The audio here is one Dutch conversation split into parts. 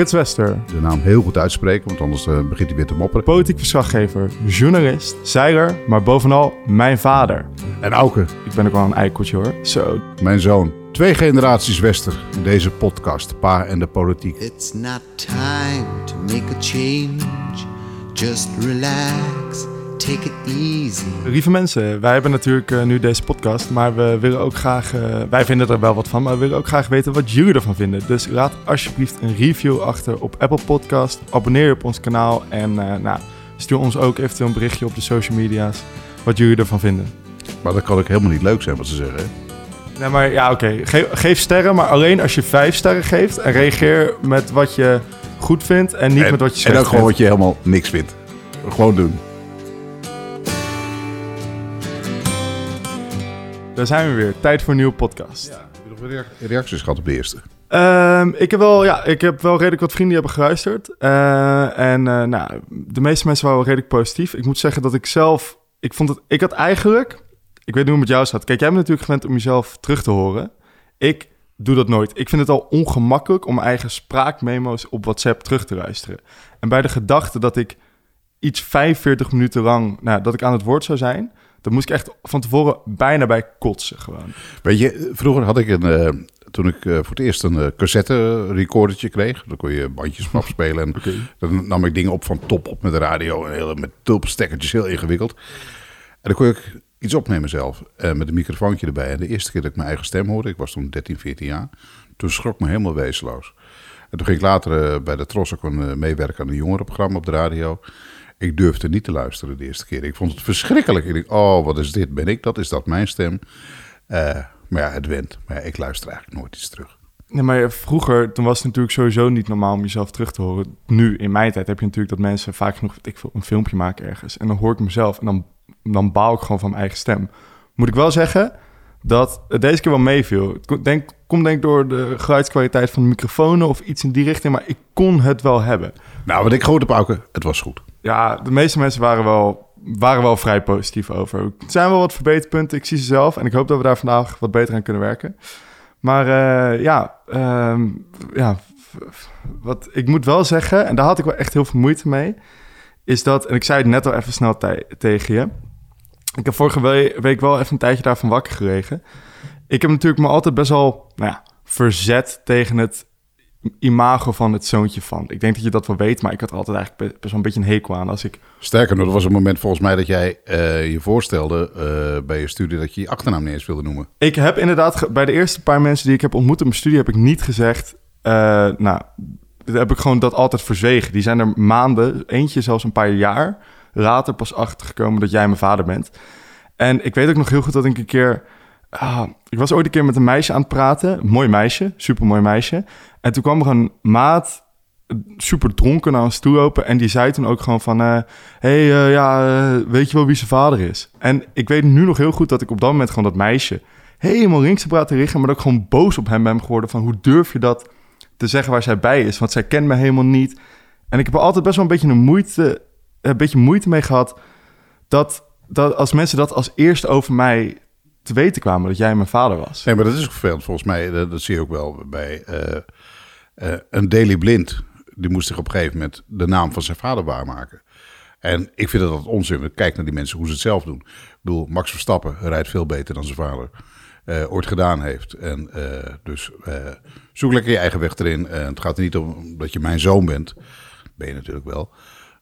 Frits Wester, de naam heel goed uitspreken, want anders eh, begint hij weer te mopperen. politiek verslaggever, journalist, zeiler, maar bovenal mijn vader. En Auke, Ik ben ook wel een eikeltje hoor. Zo, mijn zoon. Twee generaties Wester in deze podcast, Pa en de Politiek. It's not time to make a change. Just relax, take it easy. lieve mensen, wij hebben natuurlijk eh, nu deze podcast, maar we willen ook graag, eh, wij vinden er wel wat van, maar we willen ook graag weten wat jullie ervan vinden. Dus laat alsjeblieft een review achter op Apple Podcast, abonneer je op ons kanaal en eh, nou, stuur ons ook eventueel een berichtje op de social media's wat jullie ervan vinden. Maar dat kan ook helemaal niet leuk zijn wat ze zeggen. hè? Nee, maar ja, oké. Ge- geef sterren, maar alleen als je vijf sterren geeft. En reageer met wat je goed vindt en niet en, met wat je En slecht ook gewoon vindt. wat je helemaal niks vindt. Gewoon doen. Daar zijn we weer. Tijd voor een nieuwe podcast. Heb je nog rea- reacties gehad op de eerste? Ehm, ik, heb wel, ja, ik heb wel redelijk wat vrienden die hebben geluisterd. Eh, en eh, nou, de meeste mensen waren wel redelijk positief. Ik moet zeggen dat ik zelf... Ik vond het... Ik had eigenlijk... Ik weet niet hoe het met jou zat. Kijk, jij bent natuurlijk gewend om jezelf terug te horen. Ik doe dat nooit. Ik vind het al ongemakkelijk om mijn eigen spraakmemo's op WhatsApp terug te luisteren. En bij de gedachte dat ik iets 45 minuten lang... Nou, dat ik aan het woord zou zijn... Dan moest ik echt van tevoren bijna bij kotsen gewoon. Weet je, vroeger had ik een... eh, toen ik eh, voor het eerst een eh, cassette recordertje kreeg, dan kon je bandjes van afspelen. En dan nam ik dingen op van top op met de radio. En hele, met tulpenstekkertjes, heel ingewikkeld. En dan kon ik iets opnemen zelf, met een microfoontje erbij. En de eerste keer dat ik mijn eigen stem hoorde, ik was toen 13, 14 jaar, toen schrok me helemaal wezenloos. En toen ging ik later bij de Tros ook een, meewerken aan een jongerenprogramma op de radio. Ik durfde niet te luisteren de eerste keer. Ik vond het verschrikkelijk. Ik dacht, oh, wat is dit? Ben ik dat? Is dat mijn stem? Eh, maar ja, het went. Maar ja, ik luister eigenlijk nooit iets terug. Nee, maar vroeger, toen was het natuurlijk sowieso niet normaal om jezelf terug te horen. Nu, in mijn tijd, heb je natuurlijk dat mensen vaak genoeg, ik een filmpje maken ergens. En dan hoor ik mezelf en dan, dan baal ik gewoon van mijn eigen stem. Moet ik wel zeggen dat het deze keer wel meeviel. Het denk, komt denk ik door de geluidskwaliteit van de microfoons of iets in die richting, maar ik kon het wel hebben. Nou, wat ik gehoord heb, het was goed. Ja, de meeste mensen waren wel, waren wel vrij positief over. Er zijn wel wat verbeterpunten, ik zie ze zelf. En ik hoop dat we daar vandaag wat beter aan kunnen werken. Maar eh, ja, ehm, ja wat ik moet wel zeggen, en daar had ik wel echt heel veel moeite mee, is dat, en ik zei het net al even snel tegen je. Ik heb vorige we- week wel even een tijdje daarvan wakker gelegen. Ik heb natuurlijk me altijd best wel nou ja, verzet tegen het imago van het zoontje van. Ik denk dat je dat wel weet, maar ik had er altijd eigenlijk best wel een beetje een hekel aan als ik Sterker nog, er was een moment volgens mij dat jij eh, je voorstelde eh, bij je studie dat je je achternaam niet eens wilde noemen. Ik heb inderdaad bij de eerste paar mensen die ik heb ontmoet in mijn studie heb ik niet gezegd. eh, nou, heb ik gewoon dat altijd verzwegen. Die zijn er maanden, eentje zelfs een paar jaar later pas achtergekomen dat jij mijn vader bent. En ik weet ook nog heel goed dat ik een keer. Ah, ik was ooit een keer met een meisje aan het praten. Mooi meisje, super mooi meisje. En toen kwam er een maat, super dronken, naar ons toe lopen. En die zei toen ook gewoon van... hé, hey, eh, ja, eh, weet je wel wie zijn vader is? En ik weet nu nog heel goed dat ik op dat moment gewoon dat meisje... helemaal heb laten liggen... maar dat ik gewoon boos op hem ben geworden van... hoe durf je dat te zeggen waar zij bij is? Want zij kent me helemaal niet. En ik heb er altijd best wel een beetje, een moeite, een beetje moeite mee gehad... Dat, dat als mensen dat als eerste over mij te weten kwamen... dat jij mijn vader was. Nee, maar dat is ook vervelend volgens mij. Dat, zie je ook wel bij eh, eh, een Daily Blind. Die moest zich op een gegeven moment de naam van zijn vader waarmaken. En ik vind dat dat onzin. Kijk naar die mensen hoe ze het zelf doen. Ik bedoel, Max Verstappen rijdt veel beter dan zijn vader eh, ooit gedaan heeft. En dus zoek lekker je eigen weg erin. En het gaat er niet om dat je mijn zoon bent. Ben je natuurlijk wel.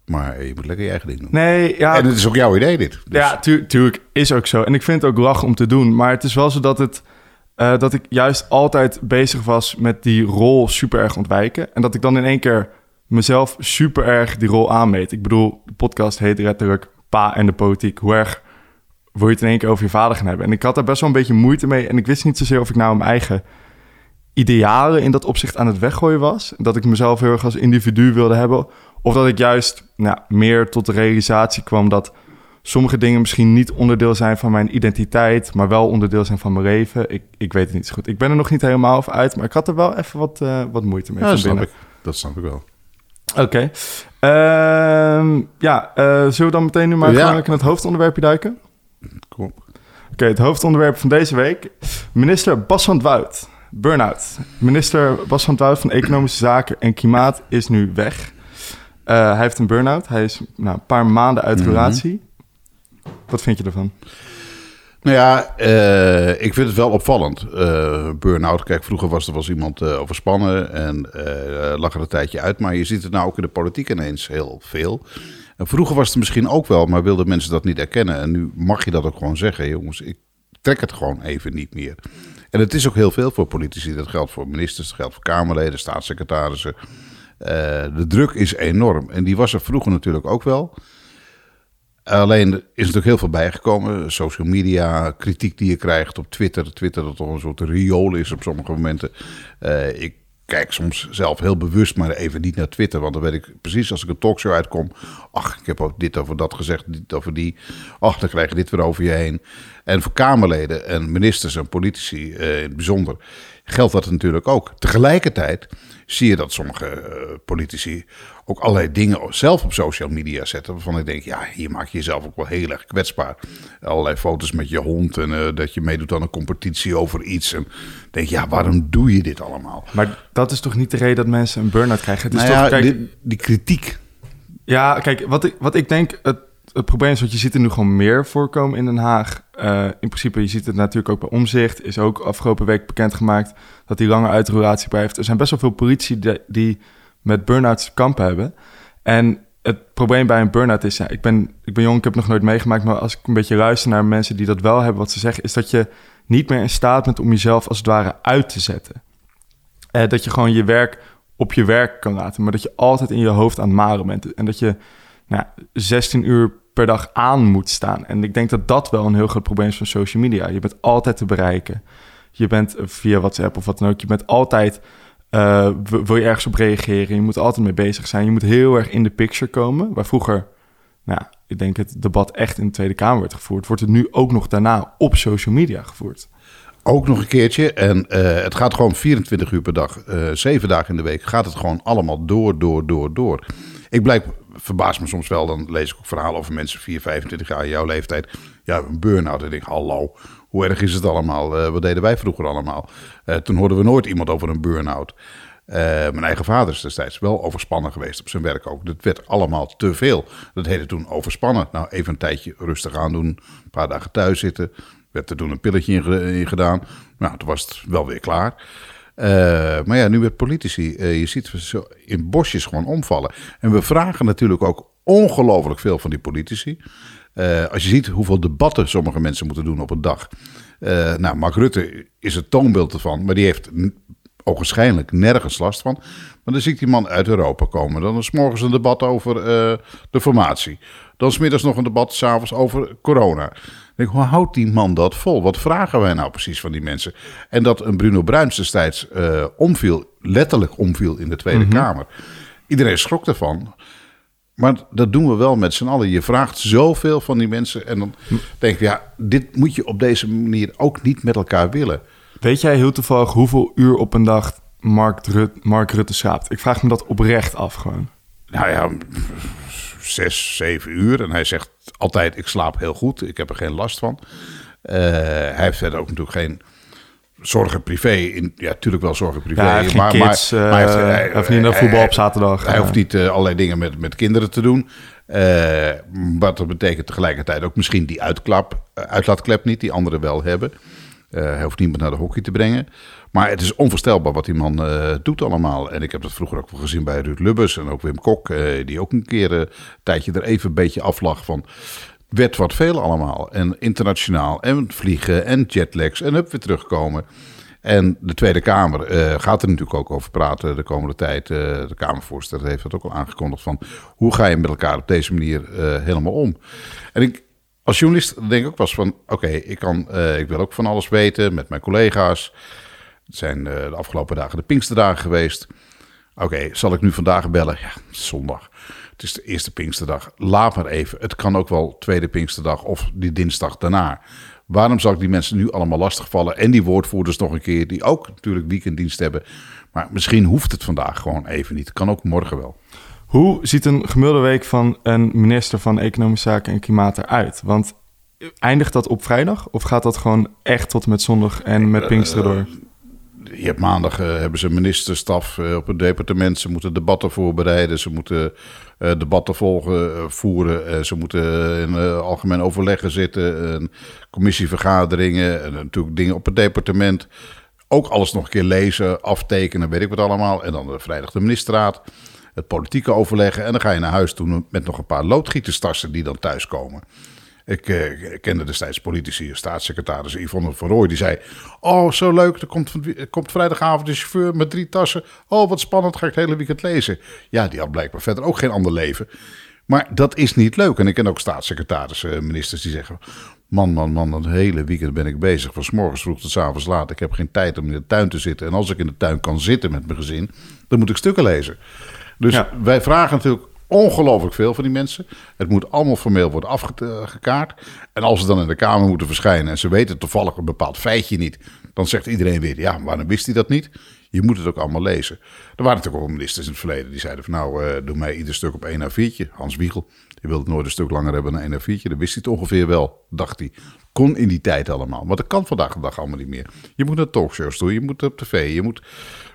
Maar je moet lekker je eigen ding doen. Nee, ja, En het is ook jouw idee dit. Dus Ja, tu tuurlijk is ook zo. En ik vind het ook lach om te doen. Maar het is wel zo dat, het, eh, dat ik juist altijd bezig was met die rol super erg ontwijken. En dat ik dan in één keer mezelf super erg die rol aanmeet. Ik bedoel, de podcast heet letterlijk Pa en de Politiek. Hoe erg wil je het in één keer over je vader gaan hebben? En ik had daar best wel een beetje moeite mee. En ik wist niet zozeer of ik nou mijn eigen idealen in dat opzicht aan het weggooien was. Dat ik mezelf heel erg als individu wilde hebben. Of dat ik juist nou, meer tot de realisatie kwam dat sommige dingen misschien niet onderdeel zijn van mijn identiteit, maar wel onderdeel zijn van mijn leven. Ik, ik weet het niet zo goed. Ik ben er nog niet helemaal over uit, maar ik had er wel even wat, eh, wat moeite mee Ja, dat snap ik. Dat snap ik wel. Oké. Ehm, ja, eh, zullen we dan meteen nu maar Ja. in het hoofdonderwerpje duiken? Kom. Oké, het hoofdonderwerp van deze week. Minister Bas van Woud Burnout. Minister Bas van Tuit van Economische Zaken en Klimaat is nu weg. Uh, hij heeft een burn-out. Hij is nou, een paar maanden uit Mhm. relatie. Wat vind je ervan? Nou ja, eh, ik vind het wel opvallend. Eh Burn-out, kijk, vroeger was er was iemand eh, overspannen en eh, lag er een tijdje uit. Maar je ziet het nou ook in de politiek ineens heel veel. En vroeger was het misschien ook wel, maar wilden mensen dat niet erkennen. En nu mag je dat ook gewoon zeggen. Jongens, ik trek het gewoon even niet meer. En het is ook heel veel voor politici. Dat geldt voor ministers, dat geldt voor Kamerleden, staatssecretarissen. Eh, de druk is enorm. En die was er vroeger natuurlijk ook wel. Alleen is er natuurlijk heel veel bijgekomen. Social media, kritiek die je krijgt op Twitter. Twitter dat toch een soort riool is op sommige momenten. Eh, ik kijk soms zelf heel bewust maar even niet naar Twitter. Want dan weet ik precies als ik een talkshow uitkom. Ach, ik heb ook dit over dat gezegd, dit over die. Ach, dan krijg je dit weer over je heen. En voor Kamerleden en ministers en politici eh, in het bijzonder geldt dat natuurlijk ook. Tegelijkertijd zie je dat sommige eh, politici ook allerlei dingen zelf op social media zetten. Waarvan ik denk, ja, hier maak je jezelf ook wel heel erg kwetsbaar. Allerlei foto's met je hond en eh, dat je meedoet aan een competitie over iets. En denk, ja, waarom doe je dit allemaal? Maar dat is toch niet de reden dat mensen een burn-out krijgen? Het is Nou toch, ja, kijk, die, die kritiek. Ja, kijk, wat ik, wat ik denk, het, het probleem is, want je ziet er nu gewoon meer voorkomen in Den Haag. Eh, in principe, je ziet het natuurlijk ook bij Omzicht. Is ook afgelopen week bekendgemaakt dat hij langer uit de relatie blijft. Er zijn best wel veel politie die, met burn-outs kampen hebben. En het probleem bij een burn-out is, ja, ik ben, ik ben jong, ik heb nog nooit meegemaakt, maar als ik een beetje luister naar mensen die dat wel hebben, wat ze zeggen, is dat je niet meer in staat bent om jezelf als het ware uit te zetten. Eh, dat je gewoon je werk op je werk kan laten, maar dat je altijd in je hoofd aan het maren bent. En dat je nou, ja, 16 uur per dag aan moet staan. En ik denk dat dat wel een heel groot probleem is van social media. Je bent altijd te bereiken. Je bent eh, via WhatsApp of wat dan ook. Je bent altijd, eh, wil je ergens op reageren. Je moet altijd mee bezig zijn. Je moet heel erg in de picture komen. Waar vroeger, nou, ik denk het debat echt in de Tweede Kamer werd gevoerd. Wordt het nu ook nog daarna op social media gevoerd. Ook nog een keertje. En eh, het gaat gewoon 24 uur per dag, zeven dagen in de week. Gaat het gewoon allemaal door, door, door, door. Ik blijk, verbaas me soms wel. Dan lees ik ook verhalen over mensen 4, 25 jaar jouw leeftijd. Ja, een burn-out. En denk, hallo, hoe erg is het allemaal? Eh, wat deden wij vroeger allemaal? Eh, toen hoorden we nooit iemand over een burn-out. Eh, mijn eigen vader is destijds wel overspannen geweest op zijn werk ook. Dat werd allemaal te veel. Dat heette toen overspannen. Nou, even een tijdje rustig aan doen. Een paar dagen thuis zitten. Werd er toen een pilletje in, in gedaan. Nou, toen was het wel weer klaar. Eh, maar ja, nu met politici. eh, je ziet zo in bosjes gewoon omvallen. En we vragen natuurlijk ook ongelooflijk veel van die politici. Eh, als je ziet hoeveel debatten sommige mensen moeten doen op een dag. Nou, Mark Rutte is het toonbeeld ervan. Maar die heeft ogenschijnlijk nergens last van. Maar dan zie ik die man uit Europa komen. Dan is morgens een debat over de formatie. Dan is middags nog een debat, s'avonds over corona. Ik denk, hoe houdt die man dat vol? Wat vragen wij nou precies van die mensen? En dat een Bruno Bruins destijds eh, omviel, letterlijk omviel in de Tweede Kamer. Iedereen schrok ervan. Maar dat doen we wel met z'n allen. Je vraagt zoveel van die mensen. En dan denk ik, ja, dit moet je op deze manier ook niet met elkaar willen. Weet jij heel toevallig hoeveel uur op een dag Mark, Rut, Mark Rutte slaapt? Ik vraag me dat oprecht af gewoon. nou ja, zes, zeven uur. En hij zegt altijd, ik slaap heel goed. Ik heb er geen last van. Eh, hij heeft verder ook natuurlijk geen zorgen privé. In, ja, natuurlijk wel zorgen privé. Ja, hij heeft geen kids, eh, hij hoeft niet naar voetbal op zaterdag. Hij Ja. hoeft niet eh, allerlei dingen met, met kinderen te doen. Eh, wat dat betekent tegelijkertijd ook misschien die uitklap, eh, uitlaatklep niet, die anderen wel hebben. Eh, hij hoeft niemand naar de hockey te brengen. Maar het is onvoorstelbaar wat die man eh, doet allemaal. En ik heb dat vroeger ook wel gezien bij Ruud Lubbers en ook Wim Kok. eh, die ook een keer een tijdje er even een beetje aflag van... werd wat veel allemaal. En internationaal en vliegen en jetlags en hup weer terugkomen. En de Tweede Kamer gaat er natuurlijk ook over praten de komende tijd. De Kamervoorzitter heeft dat ook al aangekondigd van... hoe ga je met elkaar op deze manier helemaal om? En ik, als journalist denk ik ook eens van... oké, ik kan, eh, ik wil ook van alles weten met mijn collega's. Het zijn eh, de afgelopen dagen de Pinksterdagen geweest. Oké, zal ik nu vandaag bellen? Ja, zondag. Het is de eerste Pinksterdag. Laat maar even. Het kan ook wel tweede Pinksterdag of die dinsdag daarna. Waarom zal ik die mensen nu allemaal lastigvallen? En die woordvoerders nog een keer, die ook natuurlijk weekenddienst hebben. Maar misschien hoeft het vandaag gewoon even niet. Kan ook morgen wel. Hoe ziet een gemiddelde week van een minister van Economische Zaken en Klimaat eruit? Want eindigt dat op vrijdag? Of gaat dat gewoon echt tot en met zondag en met Pinksteren door? je hebt maandag eh, hebben ze ministerstaf eh, op het departement. Ze moeten debatten voorbereiden. Ze moeten eh, debatten volgen, eh, voeren. Eh, ze moeten in eh, algemeen overleggen zitten. en commissievergaderingen. En natuurlijk dingen op het departement. Ook alles nog een keer lezen, aftekenen, weet ik wat allemaal. En dan de vrijdag de ministerraad. Het politieke overleggen. En dan ga je naar huis toe met nog een paar loodgieterstassen die dan thuiskomen. Ik eh, kende destijds politici, staatssecretaris Yvonne van Rooij. Die zei, oh zo leuk, er komt, komt vrijdagavond een chauffeur met drie tassen. Oh wat spannend, ga ik het hele weekend lezen. Ja, die had blijkbaar verder ook geen ander leven. Maar dat is niet leuk. En ik ken ook staatssecretarissen, eh, ministers die zeggen... Man, man, man, een hele weekend ben ik bezig. Van 's morgens vroeg tot 's avonds laat. Ik heb geen tijd om in de tuin te zitten. En als ik in de tuin kan zitten met mijn gezin... dan moet ik stukken lezen. Dus Ja. wij vragen natuurlijk ongelooflijk veel van die mensen. Het moet allemaal formeel worden afgekaart. En als ze dan in de Kamer moeten verschijnen... en ze weten toevallig een bepaald feitje niet... dan zegt iedereen weer, ja, waarom wist hij dat niet? Je moet het ook allemaal lezen. Er waren natuurlijk ook ministers in het verleden die zeiden van... nou, eh, doe mij ieder stuk op één a viertje. Hans Wiegel, die wilde het nooit een stuk langer hebben dan één a viertje. Dat wist hij het ongeveer wel, dacht hij. Kon in die tijd allemaal. Maar dat kan vandaag de dag allemaal niet meer. Je moet naar talkshows toe, je moet op tv, je moet...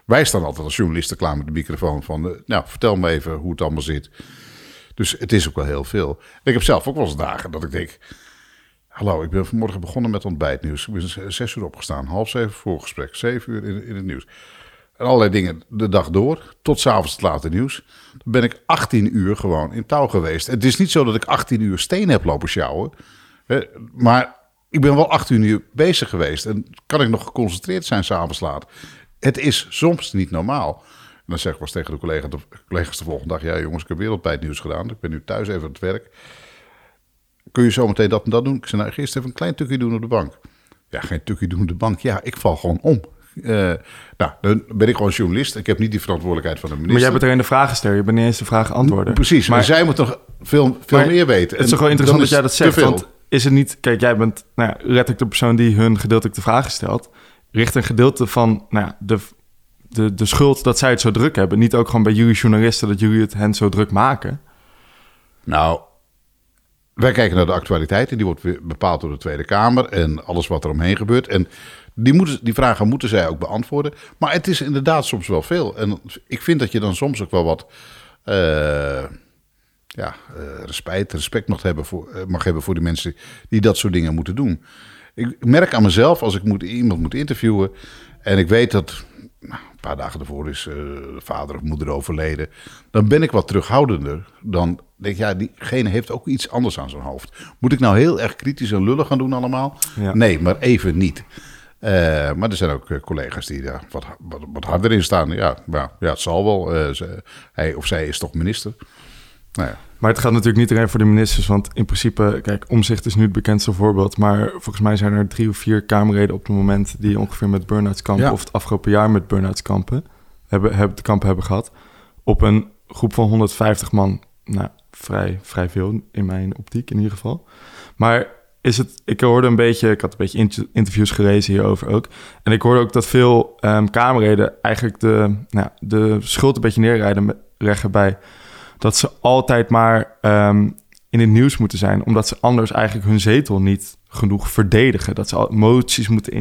Wij staan altijd als journalisten klaar met de microfoon van... nou, vertel me even hoe het allemaal zit. Dus het is ook wel heel veel. Ik heb zelf ook wel eens dagen dat ik denk... Hallo, ik ben vanmorgen begonnen met ontbijtnieuws. Ik ben zes uur opgestaan, half zeven voorgesprek, zeven uur in, in het nieuws. En allerlei dingen de dag door, tot s'avonds het late nieuws. Dan ben ik 18 uur gewoon in touw geweest. Het is niet zo dat ik 18 uur steen heb lopen sjouwen. Maar ik ben wel 18 uur bezig geweest. En kan ik nog geconcentreerd zijn s'avonds laat. Het is soms niet normaal. En dan zeg ik wel eens tegen de collega, de collega's de volgende dag... ja jongens, ik heb wereldtijdnieuws gedaan. Ik ben nu thuis even aan het werk kun je zo meteen dat en dat doen? Ik zei, nou, eerst even een klein tukje doen op de bank. Ja, geen tukje doen op de bank. Ja, ik val gewoon om. Eh, nou, dan ben ik gewoon journalist. Ik heb niet die verantwoordelijkheid van de minister. Maar jij bent er in de vragensteller. Je bent niet eens de vragen antwoorden. Precies, maar Maar zij moet nog veel, veel meer weten. Het is toch wel interessant dat jij dat zegt. Want is het niet... Kijk, jij bent nou ja, letterlijk de persoon die hun gedeeltelijk de vragen stelt. Richt een gedeelte van nou ja, de, de, de schuld dat zij het zo druk hebben. Niet ook gewoon bij jullie journalisten dat jullie het hen zo druk maken. Nou, wij kijken naar de actualiteit en die wordt weer bepaald door de Tweede Kamer en alles wat er omheen gebeurt. En die, moeten, die vragen moeten zij ook beantwoorden. Maar het is inderdaad soms wel veel. En ik vind dat je dan soms ook wel wat eh, ja, eh, respect, respect mag hebben, voor, eh, mag hebben voor die mensen die dat soort dingen moeten doen. Ik merk aan mezelf als ik moet, iemand moet interviewen en ik weet dat nou, een paar dagen ervoor is eh, vader of moeder overleden, dan ben ik wat terughoudender. Dan denk ik, ja, diegene heeft ook iets anders aan zijn hoofd. Moet ik nou heel erg kritisch en lullig gaan doen allemaal? Ja. Nee, maar even niet. Eh, maar er zijn ook eh, collega's die daar wat, wat, wat harder in staan. Ja, maar, ja het zal wel. Ze- hij of zij is toch minister? Nou ja. Maar het gaat natuurlijk niet alleen voor de ministers. Want in principe, kijk, omzicht is nu het bekendste voorbeeld. Maar volgens mij zijn er drie of vier Kamerleden op het moment... die ongeveer met burn-outs kampen... Ja. of het afgelopen jaar met burn-outs kampen... Hebben, hebben, kampen hebben gehad. Op een groep van 150 man. Nou, vrij, vrij veel in mijn optiek in ieder geval. Maar is het... Ik hoorde een beetje... Ik had een beetje int- interviews gelezen hierover ook. En ik hoorde ook dat veel ehm Kamerleden... eigenlijk de, nou, de schuld een beetje neerrijden leggen bij dat ze altijd maar ehm, in het nieuws moeten zijn, omdat ze anders eigenlijk hun zetel niet genoeg verdedigen. Dat ze moties moeten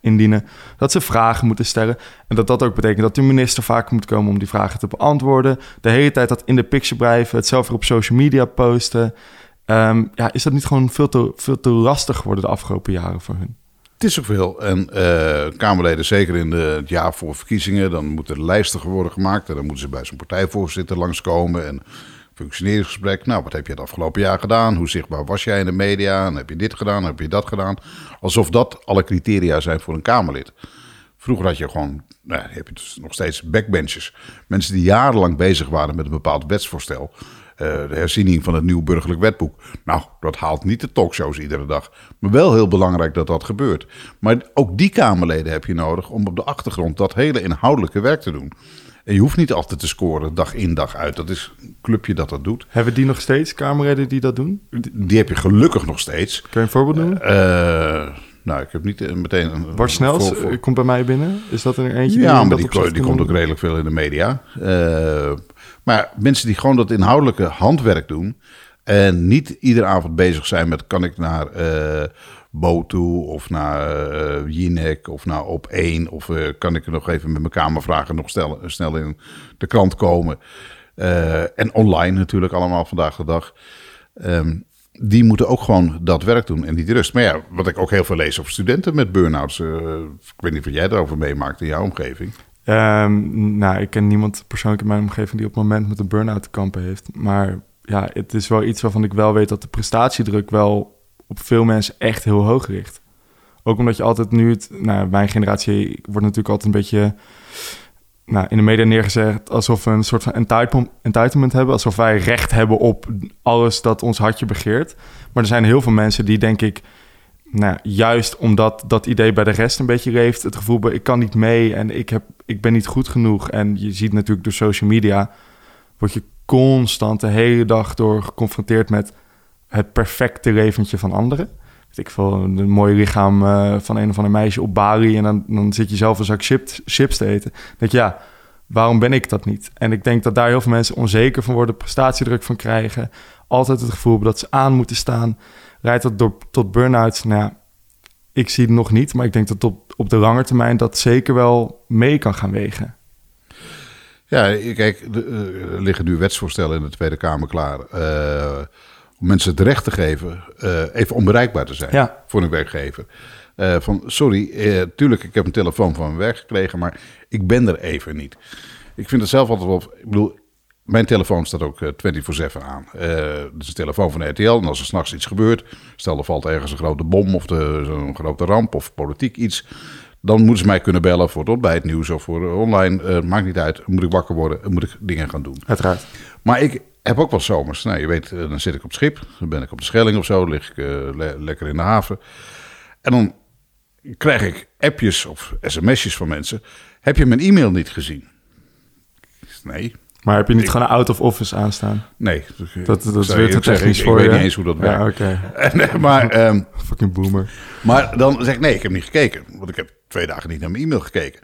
indienen, dat ze vragen moeten stellen. En dat dat ook betekent dat de minister vaak moet komen om die vragen te beantwoorden. De hele tijd dat in de picture blijven, het zelf weer op social media posten. Ehm, ja, is dat niet gewoon veel te, veel te lastig geworden de afgelopen jaren voor hun? Het is zoveel. En eh, Kamerleden, zeker in het jaar voor verkiezingen, dan moeten lijsten worden gemaakt. En dan moeten ze bij zijn partijvoorzitter langskomen. En functioneringsgesprek. Nou, wat heb je het afgelopen jaar gedaan? Hoe zichtbaar was jij in de media? En heb je dit gedaan? Heb je dat gedaan? Alsof dat alle criteria zijn voor een Kamerlid. Vroeger had je gewoon, nou, heb je dus nog steeds backbenchers. Mensen die jarenlang bezig waren met een bepaald wetsvoorstel. Eh, de herziening van het nieuw burgerlijk wetboek. Nou, dat haalt niet de talkshows iedere dag. Maar wel heel belangrijk dat dat gebeurt. Maar ook die Kamerleden heb je nodig om op de achtergrond dat hele inhoudelijke werk te doen. En je hoeft niet altijd te scoren dag in dag uit. Dat is een clubje dat dat doet. Hebben die nog steeds Kamerleden die dat doen? Die- Die heb je gelukkig nog steeds. Kun je een voorbeeld noemen? Eh, nou, ik heb niet eh, meteen... Een, Bart Snels voor- voor- eh, komt bij mij binnen. Is dat er eentje? Ja, maar die, die komt ook redelijk veel in de media. Eh, maar mensen die gewoon dat inhoudelijke handwerk doen. En niet iedere avond bezig zijn met kan ik naar Bo toe of naar uh, Jinek of naar Op 1 of uh, kan ik er nog even met mijn kamervragen nog snel, snel in de krant komen. Uh, en online natuurlijk allemaal vandaag de dag. Um, die moeten ook gewoon dat werk doen en niet rust. Maar ja, wat ik ook heel veel lees over studenten met burn-outs. ik weet niet wat jij daarover meemaakt in jouw omgeving. Um, nou, ik ken niemand persoonlijk in mijn omgeving die op het moment met een burn-out te kampen heeft. Maar ja, het is wel iets waarvan ik wel weet dat de prestatiedruk wel op veel mensen echt heel hoog ligt. Ook omdat je altijd nu, het, nou, mijn generatie wordt natuurlijk altijd een beetje nou, in de media neergezet alsof we een soort van entitlement hebben. Alsof wij recht hebben op alles dat ons hartje begeert. Maar er zijn heel veel mensen die, denk ik, nou, juist omdat dat idee bij de rest een beetje leeft, het gevoel, ik kan niet mee en ik, heb, ik ben niet goed genoeg. En je ziet natuurlijk door social media, word je constant de hele dag door geconfronteerd met het perfecte leventje van anderen. Ik veel, een mooi lichaam uh, van een of ander meisje op Bali en dan, dan zit je zelf een zak chips, chips te eten. Dan denk je, ja, waarom ben ik dat niet? En ik denk dat daar heel veel mensen onzeker van worden, prestatiedruk van krijgen, altijd het gevoel dat ze aan moeten staan. Rijdt dat door, tot burn-outs? Nou ja, ik zie het nog niet, maar ik denk dat op, op de lange termijn dat zeker wel mee kan gaan wegen. Ja, kijk, er liggen nu wetsvoorstellen in de Tweede Kamer klaar. Uh, om mensen het recht te geven uh, even onbereikbaar te zijn ja. voor een werkgever. Uh, van sorry, tuurlijk, ik heb een telefoon van mijn werk gekregen, maar ik ben er even niet. Ik vind het zelf altijd wel. Ik bedoel, mijn telefoon staat ook 24-7 aan. Dat is een telefoon van RTL. En als er s'nachts iets gebeurt, stel er valt ergens een grote bom of zo'n grote ramp of politiek iets. Dan moeten ze mij kunnen bellen voor het bij het nieuws of voor online. Maakt niet uit. Moet ik wakker worden? Moet ik dingen gaan doen? Uiteraard. Maar ik heb ook wel zomers. Nou, je weet, dan zit ik op het schip. Dan ben ik op de Schelling of zo. Lig ik uh, le lekker in de haven. En dan krijg ik appjes of sms'jes van mensen. Heb je mijn e-mail niet gezien? Nee. Maar heb je niet gewoon een out of office aanstaan? Nee. Dat, dat is weer te technisch voor je. Ik weet niet eens hoe dat werkt. Ja, oké. Okay. maar, um, Fucking boomer. Maar dan zeg ik, nee, ik heb niet gekeken. Want ik heb twee dagen niet naar mijn e-mail gekeken.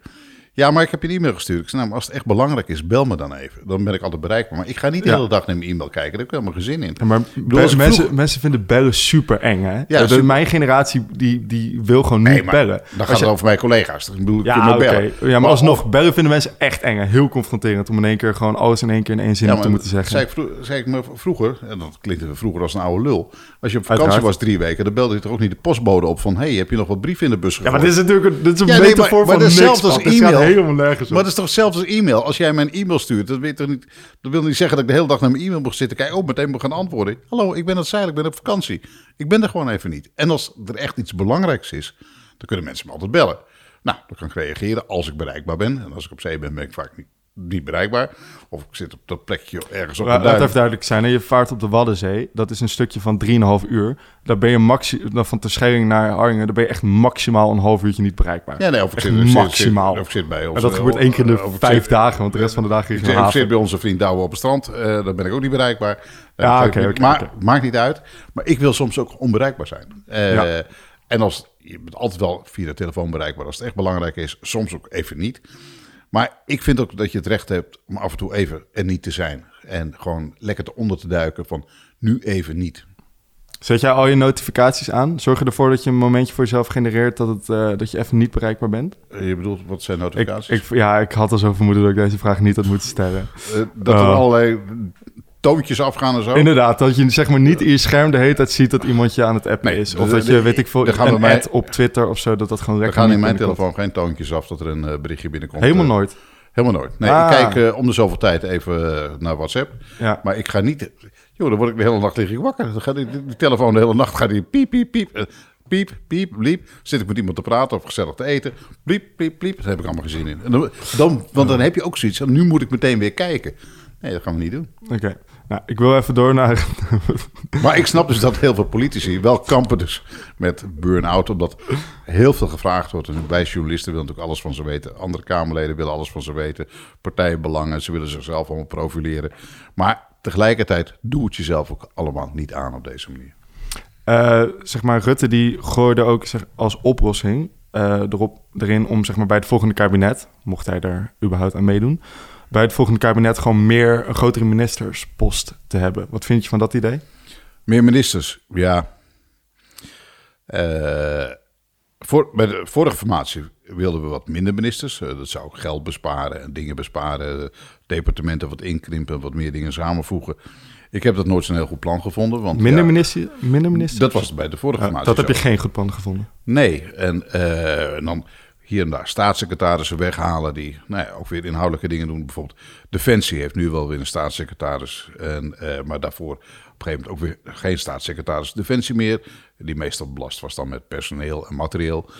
Ja, maar ik heb je een e-mail gestuurd. Ik zei, nou, maar als het echt belangrijk is, bel me dan even. Dan ben ik altijd bereikbaar. Maar ik ga niet de Ja. hele dag naar mijn e-mail kijken. Daar heb ik helemaal geen zin in. Ja, maar bedoel, mensen, mensen vinden bellen super eng, hè? Ja, super- Mijn generatie die, die wil gewoon niet Nee, maar bellen. dan Als gaat je- het over mijn collega's. Ik bedoel, Ja, me bellen. Ja, maar alsnog, of- bellen vinden mensen echt eng. hè. Heel confronterend om in één keer gewoon alles in één keer in één zin Ja, te maar moeten zeggen. Zei ik, zei ik me vroeger, en dat klinkt vroeger als een oude lul. Als je op vakantie Uiteraard. was drie weken, dan belde je toch ook niet de postbode op van... hey, heb je nog wat brieven in de bus ja, gegooid? maar dit is natuurlijk een, dit is een Ja, nee, metafoor maar- maar van niks, hetzelfde als e-mail. Helemaal nergens op. Maar dat is toch hetzelfde als e-mail? Als jij mijn e-mail stuurt, dat, weet toch niet, dat wil niet zeggen dat ik de hele dag naar mijn e-mail moet zitten kijken. Oh, meteen moet gaan antwoorden. Hallo, ik ben het zeilen, ik ben op vakantie. Ik ben er gewoon even niet. En als er echt iets belangrijks is, dan kunnen mensen me altijd bellen. Nou, dan kan ik reageren als ik bereikbaar ben. En als ik op zee ben, ben ik vaak niet, niet bereikbaar. Of ik zit op dat plekje ergens op Laat even duidelijk zijn. hè. Je vaart op de Waddenzee. Dat is een stukje van 3,5 uur. Daar ben je maxi dan van Terschelling naar Harlingen. Daar ben je echt maximaal een half uurtje niet bereikbaar. Ja, nee, of ik Echt zit, maximaal. Zit, of ik zit bij ons. en dat gebeurt één keer in de ik vijf dagen. Want de rest van de dagen Ik is een ik zit bij onze vriend Douwe op het strand. eh daar ben ik ook niet bereikbaar. Eh, Ja, ga ik oké, maar maakt niet uit. Maar ik wil soms ook onbereikbaar zijn. Eh, Ja. En als, je bent altijd wel via de telefoon bereikbaar. Als het echt belangrijk is, soms ook even niet. Maar ik vind ook dat je het recht hebt om af en toe even er niet te zijn. En gewoon lekker te onder te duiken van nu even niet. Zet jij al je notificaties aan? Zorg je ervoor dat je een momentje voor jezelf genereert dat, het, eh, dat je even niet bereikbaar bent? Eh, Je bedoelt, wat zijn notificaties? ik, ja, ik had al zo vermoeden dat ik deze vraag niet had moeten stellen. Eh, dat er Oh. allerlei toontjes afgaan en zo. Inderdaad, dat je zeg maar niet in je scherm de hele tijd ziet dat iemand je aan het appen Nee, is. de- Of dat de- je, weet ik veel, gaan een mij- ad op Twitter of zo, dat dat gewoon Er lekker gaan in mijn telefoon geen toontjes af dat er een eh, berichtje binnenkomt. Helemaal Eh, nooit. Helemaal nooit. Nee, Ah. ik kijk eh, om de zoveel tijd even naar WhatsApp. Ja. Maar ik ga niet... Joh, dan word ik de hele nacht liggen wakker. Dan gaat die, die telefoon de hele nacht gaat die piep, piep, piep. piep, piep, bliep. Zit ik met iemand te praten of gezellig te eten. Bliep, bliep, bliep. Daar heb ik allemaal geen zin in. En dan, dan, want dan heb je ook zoiets nu moet ik meteen weer kijken. Nee, dat gaan we niet doen. Oké. Nou, ik wil even door naar... Maar ik snap dus dat heel veel politici wel kampen dus met burn-out. Omdat heel veel gevraagd wordt. En wij journalisten willen natuurlijk alles van ze weten. Andere Kamerleden willen alles van ze weten. Partijenbelangen, ze willen zichzelf allemaal profileren. Maar tegelijkertijd doe het jezelf ook allemaal niet aan op deze manier. Eh, zeg maar, Rutte die gooide ook zeg, als oplossing eh, erop, erin om zeg maar, bij het volgende kabinet, mocht hij er überhaupt aan meedoen, bij het volgende kabinet gewoon meer een grotere ministerspost te hebben. Wat vind je van dat idee? Meer ministers, ja. Eh, voor, bij de vorige formatie wilden we wat minder ministers. Eh, dat zou geld besparen en dingen besparen. Departementen wat inkrimpen, wat meer dingen samenvoegen. Ik heb dat nooit zo'n heel goed plan gevonden. Want, Minder, ja, minister, minder ministers? Dat was bij de vorige formatie dat heb je zo. geen goed plan gevonden. Nee, en, eh, en dan hier en daar staatssecretarissen weghalen die nou ja, ook weer inhoudelijke dingen doen. Bijvoorbeeld Defensie heeft nu wel weer een staatssecretaris, en, eh, maar daarvoor op een gegeven moment ook weer geen staatssecretaris Defensie meer. Die meestal belast was dan met personeel en materieel.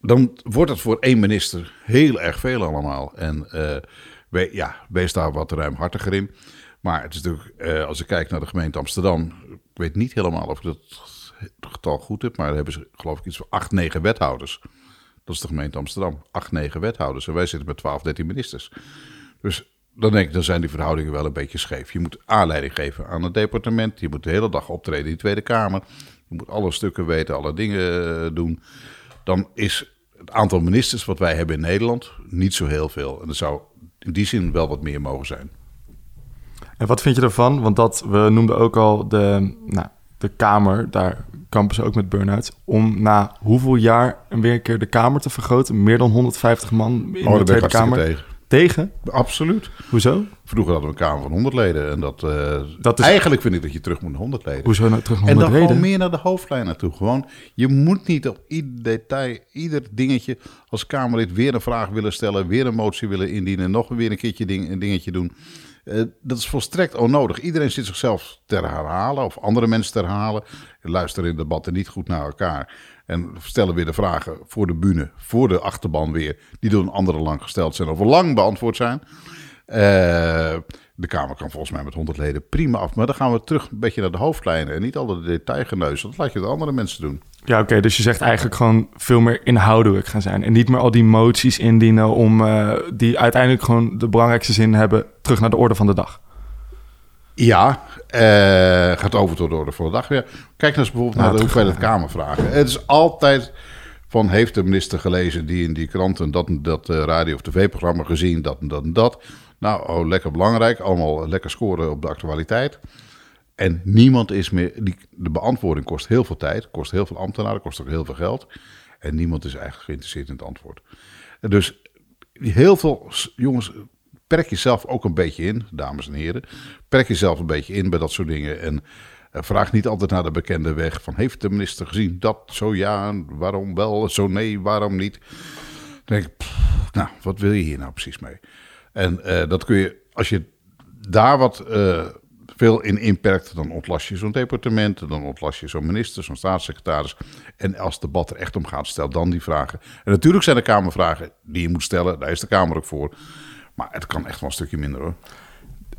Dan wordt het voor één minister heel erg veel allemaal. En eh, we, ja, wees daar wat ruimhartiger in. Maar het is natuurlijk, eh, als ik kijk naar de gemeente Amsterdam, ik weet niet helemaal of ik dat getal goed heb, maar daar hebben ze geloof ik iets van acht, negen wethouders. Dat is de gemeente Amsterdam. Acht, negen wethouders. En wij zitten met 12, 13 ministers. Dus dan denk ik, dan zijn die verhoudingen wel een beetje scheef. Je moet aanleiding geven aan het departement. Je moet de hele dag optreden in de Tweede Kamer. Je moet alle stukken weten, alle dingen eh, doen. Dan is het aantal ministers wat wij hebben in Nederland niet zo heel veel. En er zou in die zin wel wat meer mogen zijn. En wat vind je ervan? Want dat, we noemden ook al de, nou, de Kamer, daar kampen ze ook met burn-outs, om na hoeveel jaar een weer een keer de Kamer te vergroten? Meer dan 150 man in Oh, de Tweede Kamer. tegen. Tegen? Absoluut. Hoezo? Vroeger hadden we een Kamer van 100 leden. En dat, eh, Dat is- Eigenlijk vind ik dat je terug moet naar 100 leden. Hoezo nou terug naar En dan 100 gewoon meer naar de hoofdlijn naartoe. Gewoon, je moet niet op ieder detail, ieder dingetje als Kamerlid weer een vraag willen stellen, weer een motie willen indienen, nog weer een keertje ding, een dingetje doen. Eh, dat is volstrekt onnodig. Iedereen zit zichzelf te herhalen of andere mensen te herhalen. Luisteren in debatten niet goed naar elkaar. En stellen weer de vragen voor de bühne, voor de achterban weer, die door een andere lang gesteld zijn of lang beantwoord zijn. Eh, de Kamer kan volgens mij met 100 leden prima af. Maar dan gaan we terug een beetje naar de hoofdlijnen. En niet al de detailgeneuzen. Dat laat je de andere mensen doen. Ja, oké. dus je zegt eigenlijk gewoon veel meer inhoudelijk gaan zijn. En niet meer al die moties indienen om eh, die uiteindelijk gewoon de belangrijkste zin hebben terug naar de orde van de dag. Ja, eh, gaat over tot de orde voor de dag weer. Kijk nou eens bijvoorbeeld naar de hoeveelheid Kamervragen. Het is altijd van, heeft de minister gelezen die in die kranten dat en dat eh, radio- of tv-programma gezien, dat en dat en dat. Nou, oh, lekker belangrijk. Allemaal lekker scoren op de actualiteit. En niemand is meer. Die, de beantwoording kost heel veel tijd, kost heel veel ambtenaren, kost ook heel veel geld. En niemand is eigenlijk geïnteresseerd in het antwoord. Dus heel veel jongens, perk jezelf ook een beetje in, dames en heren. Perk jezelf een beetje in bij dat soort dingen. En eh, vraag niet altijd naar de bekende weg van heeft de minister gezien dat, zo ja, waarom wel, zo nee, waarom niet. Dan denk ik, nou, wat wil je hier nou precies mee? En eh, dat kun je, als je daar wat eh, veel in inperkt, dan ontlast je zo'n departement, dan ontlast je zo'n minister, zo'n staatssecretaris. En als het debat er echt om gaat, stel dan die vragen. En natuurlijk zijn er Kamervragen die je moet stellen, daar is de Kamer ook voor. Maar het kan echt wel een stukje minder hoor.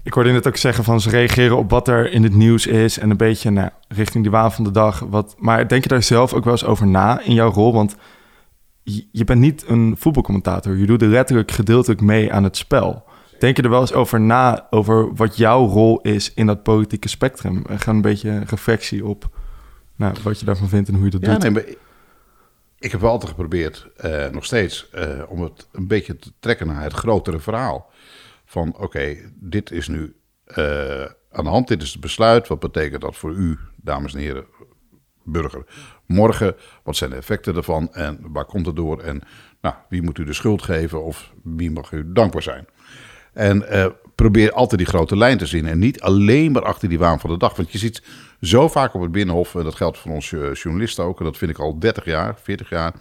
Ik hoorde net ook zeggen van ze reageren op wat er in het nieuws is en een beetje nou, richting die waan van de dag. Wat, maar denk je daar zelf ook wel eens over na in jouw rol? Want je bent niet een voetbalcommentator. Je doet er letterlijk gedeeltelijk mee aan het spel. Denk je er wel eens over na, over wat jouw rol is in dat politieke spectrum? En Gewoon een beetje reflectie op nou, wat je daarvan vindt en hoe je dat Ja, doet. nee, maar ik heb wel altijd geprobeerd, eh, nog steeds, eh, om het een beetje te trekken naar het grotere verhaal. Van oké, dit is nu eh, aan de hand, dit is het besluit. Wat betekent dat voor u, dames en heren, burger? Morgen, wat zijn de effecten daarvan en waar komt het door? En nou, wie moet u de schuld geven of wie mag u dankbaar zijn? En eh, probeer altijd die grote lijn te zien. En niet alleen maar achter die waan van de dag. Want je ziet zo vaak op het Binnenhof, en dat geldt voor ons eh, journalisten ook, en dat vind ik al 30 jaar, 40 jaar.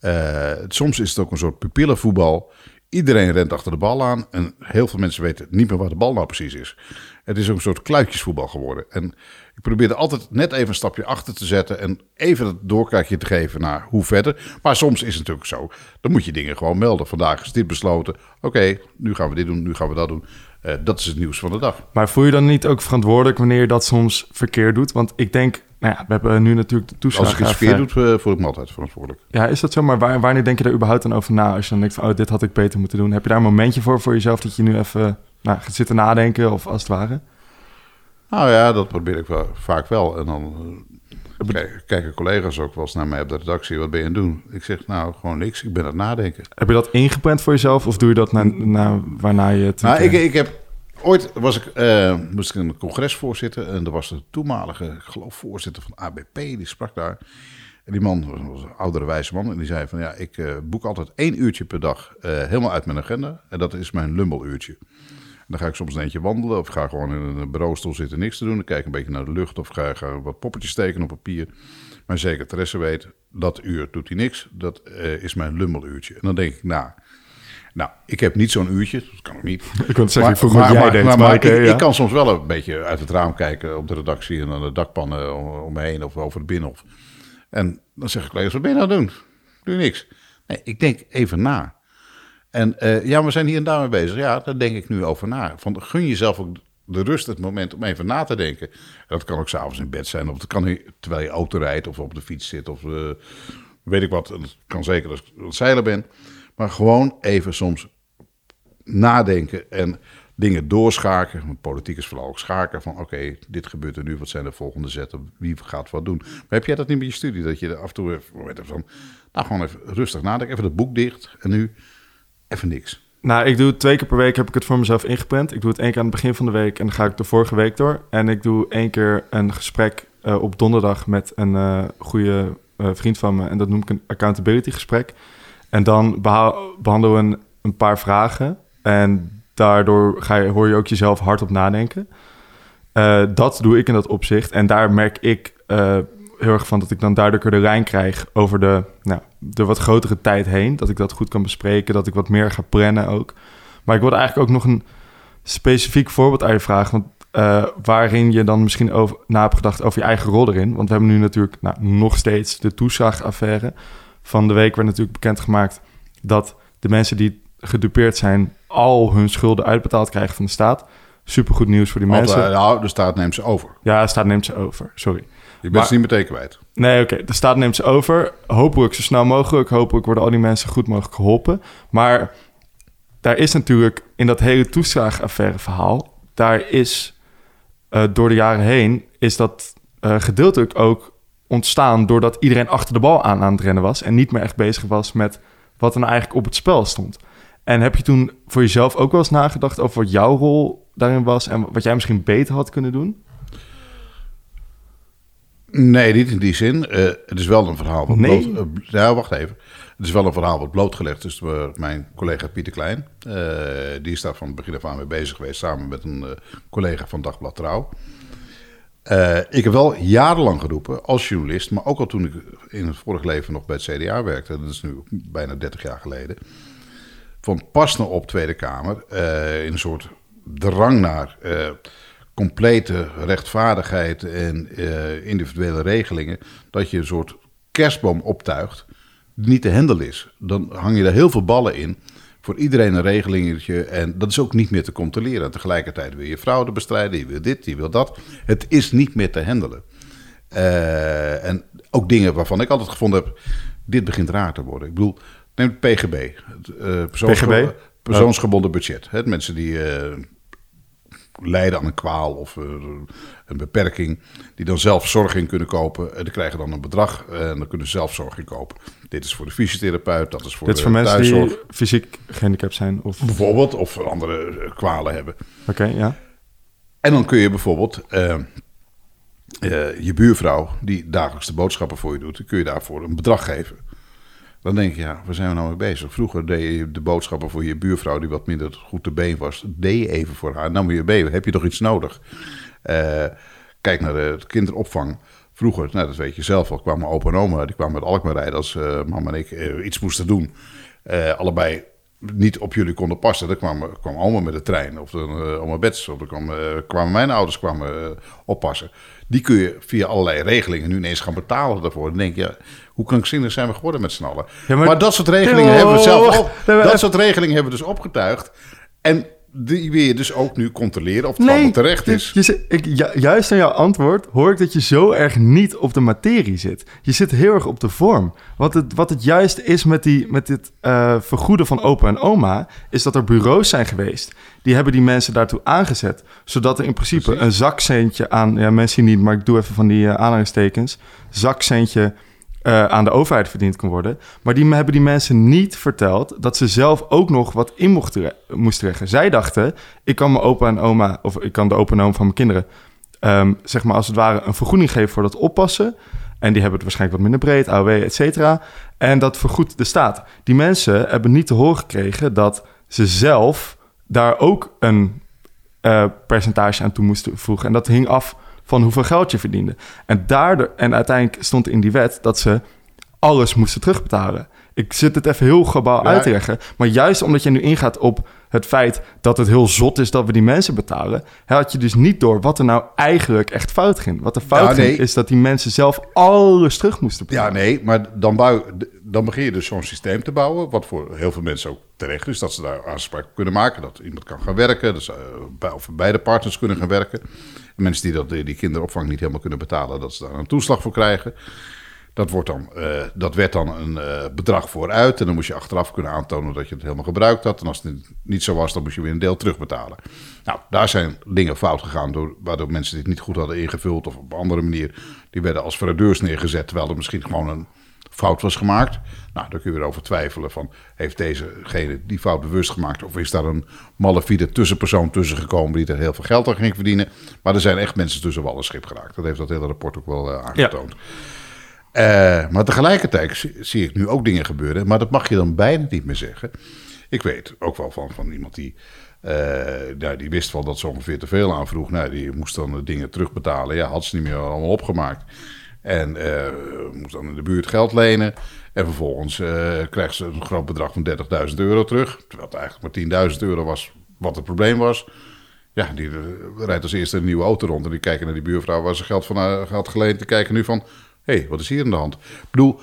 Eh, soms is het ook een soort pupillenvoetbal. Iedereen rent achter de bal aan. En heel veel mensen weten niet meer waar de bal nou precies is. Het is ook een soort kluitjesvoetbal geworden. En ik probeerde altijd net even een stapje achter te zetten. En even het doorkijkje te geven naar hoe verder. Maar soms is het natuurlijk zo. Dan moet je dingen gewoon melden. Vandaag is dit besloten. Oké, nu gaan we dit doen. Nu gaan we dat doen. Eh, dat is het nieuws van de dag. Maar voel je dan niet ook verantwoordelijk wanneer je dat soms verkeerd doet? Want ik denk, nou ja, we hebben nu natuurlijk de Als ik iets toeslagen. verkeerd doe, eh, voel ik me altijd verantwoordelijk. Ja, is dat zo? Maar waar- wanneer denk je daar überhaupt dan over na? Als je dan denkt van, oh, dit had ik beter moeten doen. Heb je daar een momentje voor, voor jezelf, dat je nu even nou, gaat zitten nadenken of als het ware? Nou ja, dat probeer ik wel, vaak wel. En dan eh, kijk- kijken collega's ook wel eens naar mij op de redactie. Wat ben je aan het doen? Ik zeg, nou, gewoon niks. Ik ben aan het nadenken. Heb je dat ingepland voor jezelf of doe je dat na, na, waarna je het... Nou, ik, keer- ik heb ooit was ik, eh, moest ik een congres voorzitten en er was de toenmalige, ik geloof, voorzitter van ABP, die sprak daar. En die man was, een oudere wijze man en die zei van ja, ik eh, boek altijd één uurtje per dag eh, helemaal uit mijn agenda en dat is mijn lumbeluurtje. En dan ga ik soms een eentje wandelen of ga gewoon in een bureaustoel zitten niks te doen. Dan kijk ik een beetje naar de lucht of ga, ga wat poppetjes tekenen op papier. Mijn secretaresse weet, dat uur doet hij niks, dat eh, is mijn lumbeluurtje. En dan denk ik, nou, nou, ik heb niet zo'n uurtje, dat kan ik niet. Ik kon zeggen, jij maar, maar maar ik, ja. ik kan soms wel een beetje uit het raam kijken op de redactie en dan de dakpannen om, om me heen of over het binnenhof. En dan zeg ik, collega's, wat ben je nou aan doen? Doe je niks. Nee, ik denk even na. En eh, ja, we zijn hier en daar mee bezig. Ja, daar denk ik nu over na. Van, gun jezelf ook de rust, het moment om even na te denken. Dat kan ook s'avonds in bed zijn, of dat kan terwijl je auto rijdt, of op de fiets zit, of eh, weet ik wat. Dat kan zeker als ik aan zeilen ben. Maar gewoon even soms nadenken en dingen doorschakelen. Want politiek is vooral ook schaken van oké, dit gebeurt er nu, wat zijn de volgende zetten, wie gaat wat doen. Maar heb jij dat niet met je studie, dat je af en toe even, van, nou gewoon even rustig nadenken, even het boek dicht en nu even niks. Nou, ik doe twee keer per week, heb ik het voor mezelf ingepland. Ik doe het één keer aan het begin van de week en dan ga ik de vorige week door. En ik doe één keer een gesprek eh, op donderdag met een eh goede eh, vriend van me. En dat noem ik een accountability gesprek. En dan beha- behandelen we een, paar vragen. En daardoor ga je, hoor je ook jezelf hardop nadenken. Dat doe ik in dat opzicht. En daar merk ik heel erg van dat ik dan duidelijker de lijn krijg over de, nou, de wat grotere tijd heen. Dat ik dat goed kan bespreken, dat ik wat meer ga plannen ook. Maar ik wilde eigenlijk ook nog een specifiek voorbeeld aan je vragen. Want, eh, waarin je dan misschien over, na hebt gedacht over je eigen rol erin. Want we hebben nu natuurlijk nou, nog steeds de toeslagaffaire. Van de week werd natuurlijk bekendgemaakt dat de mensen die gedupeerd zijn... al hun schulden uitbetaald krijgen van de staat. Supergoed nieuws voor die mensen. Want, nou, de staat neemt ze over. Ja, de staat neemt ze over, sorry. Je bent Maar- ze niet meteen kwijt. Nee, oké, de staat neemt ze over. Hopelijk zo snel mogelijk. Hopelijk worden al die mensen goed mogelijk geholpen. Maar daar is natuurlijk in dat hele toeslagenaffaire verhaal... daar is eh, door de jaren heen... is dat eh, gedeeltelijk ook ontstaan... doordat iedereen achter de bal aan aan het rennen was... en niet meer echt bezig was met wat er nou eigenlijk op het spel stond. En heb je toen voor jezelf ook wel eens nagedacht... over wat jouw rol daarin was... en wat jij misschien beter had kunnen doen? Nee, niet in die zin. Eh, het is wel een verhaal wat Nee. bloot... eh, ja, wacht even. Het is wel een verhaal wat blootgelegd is door mijn collega Pieter Klein. Eh, die is daar van het begin af aan mee bezig geweest... samen met een collega van Dagblad Trouw. Ik heb wel jarenlang geroepen als journalist... maar ook al toen ik in het vorige leven nog bij het CDA werkte... dat is nu bijna 30 jaar geleden... van pas nou op Tweede Kamer... in een soort drang naar... complete rechtvaardigheid en eh, individuele regelingen, dat je een soort kerstboom optuigt die niet te handelen is. Dan hang je er heel veel ballen in. Voor iedereen een regelingetje. En dat is ook niet meer te controleren. En tegelijkertijd wil je fraude bestrijden. Je wil dit, je wil dat. Het is niet meer te handelen. Eh, en ook dingen waarvan ik altijd gevonden heb. Dit begint raar te worden. Ik bedoel, neem het PGB. Het, eh, persoonsge- PGB? Persoonsgebonden budget. Hè, mensen die lijden aan een kwaal of eh, een beperking, die dan zelf zorg in kunnen kopen. En die krijgen dan een bedrag eh, en dan kunnen ze zelf zorg in kopen. Dit is voor de fysiotherapeut, dat is voor Dit is de mensen thuiszorg. die fysiek gehandicapt zijn? Of... Oké, Bijvoorbeeld, of andere eh, kwalen hebben. ja. En dan kun je bijvoorbeeld eh, eh, je buurvrouw, die dagelijks de boodschappen voor je doet, kun je daarvoor een bedrag geven. Dan denk je, ja, waar zijn we nou mee bezig? Vroeger deed je de boodschappen voor je buurvrouw, die wat minder goed te been was. Deed je even voor haar. Nou, je mee, heb je toch iets nodig? Eh, kijk naar de kinderopvang. Vroeger, nou, dat weet je zelf al, kwamen opa en oma, die kwamen met Alkmaar rijden als eh, mama en ik eh, iets moesten doen. Allebei niet op jullie konden passen. Dan kwam, kwam oma met de trein, of dan oma Bets, of dan kwam, kwamen mijn ouders kwamen, oppassen. Die kun je via allerlei regelingen nu ineens gaan betalen daarvoor. Dan denk je, hoe krankzinnig zijn we geworden met z'n allen? Ja, maar, maar- dat soort regelingen hebben we zelf op, wacht, wacht. dat soort regelingen hebben we dus opgetuigd. En die wil je dus ook nu controleren of het allemaal terecht is. Je, ik, ju- juist aan jouw antwoord hoor ik dat je zo erg niet op de materie zit. Je zit heel erg op de vorm. Wat het, wat het juist is met, die, met dit eh, vergoeden van opa en oma... is dat er bureaus zijn geweest. Die hebben die mensen daartoe aangezet. Zodat er in principe Precies. een zakcentje aan... Ja, mensen niet, maar ik doe even van die eh, aanhalingstekens. Zakcentje eh, aan de overheid verdiend kon worden. Maar die hebben die mensen niet verteld dat ze zelf ook nog wat in mochten, moesten leggen. Zij dachten, ik kan mijn opa en oma, of ik kan de opa en oma van mijn kinderen, ehm, zeg maar als het ware een vergoeding geven voor dat oppassen. En die hebben het waarschijnlijk wat minder breed, AOW, et cetera. En dat vergoedt de staat. Die mensen hebben niet te horen gekregen dat ze zelf daar ook een eh, percentage aan toe moesten voegen. En dat hing af van hoeveel geld je verdiende. En, daardoor, en uiteindelijk stond in die wet dat ze alles moesten terugbetalen. Ik zit het even heel globaal Ja. uit te leggen. Maar juist omdat je nu ingaat op het feit dat het heel zot is dat we die mensen betalen, had je dus niet door wat er nou eigenlijk echt fout ging. Wat er fout Ja, nee. ging, is dat die mensen zelf alles terug moesten Ja, betalen. nee, maar dan, bouw, dan begin je dus zo'n systeem te bouwen, wat voor heel veel mensen ook terecht is, dat ze daar aanspraak op kunnen maken, dat iemand kan gaan werken, dat ze, eh, bij- of beide partners kunnen gaan werken. En mensen die dat, die kinderopvang niet helemaal kunnen betalen, dat ze daar een toeslag voor krijgen. Dat, wordt dan, eh, dat werd dan een eh, bedrag vooruit en dan moest je achteraf kunnen aantonen dat je het helemaal gebruikt had. En als het niet zo was, dan moest je weer een deel terugbetalen. Nou, daar zijn dingen fout gegaan, door, waardoor mensen dit niet goed hadden ingevuld of op een andere manier. Die werden als fraudeurs neergezet, terwijl er misschien gewoon een fout was gemaakt. Nou, daar kun je weer over twijfelen van, heeft dezegene die fout bewust gemaakt... of is daar een malafide tussenpersoon tussen gekomen die er heel veel geld aan ging verdienen. Maar er zijn echt mensen tussen wal en schip geraakt. Dat heeft dat hele rapport ook wel eh, aangetoond. Eh, maar tegelijkertijd zie, zie ik nu ook dingen gebeuren, maar dat mag je dan bijna niet meer zeggen. Ik weet ook wel van, van iemand die, eh, nou, die wist wel dat ze ongeveer te veel aanvroeg. Nou, die moest dan de dingen terugbetalen. Ja, had ze niet meer allemaal opgemaakt. En eh, moest dan in de buurt geld lenen. En vervolgens eh, krijgt ze een groot bedrag van 30.000 euro terug. Terwijl het eigenlijk maar 10.000 euro was wat het probleem was. Ja, die eh, rijdt als eerste een nieuwe auto rond. En die kijken naar die buurvrouw waar ze geld van had geleend. Die kijken nu van, hé, hey, wat is hier aan de hand? Ik bedoel,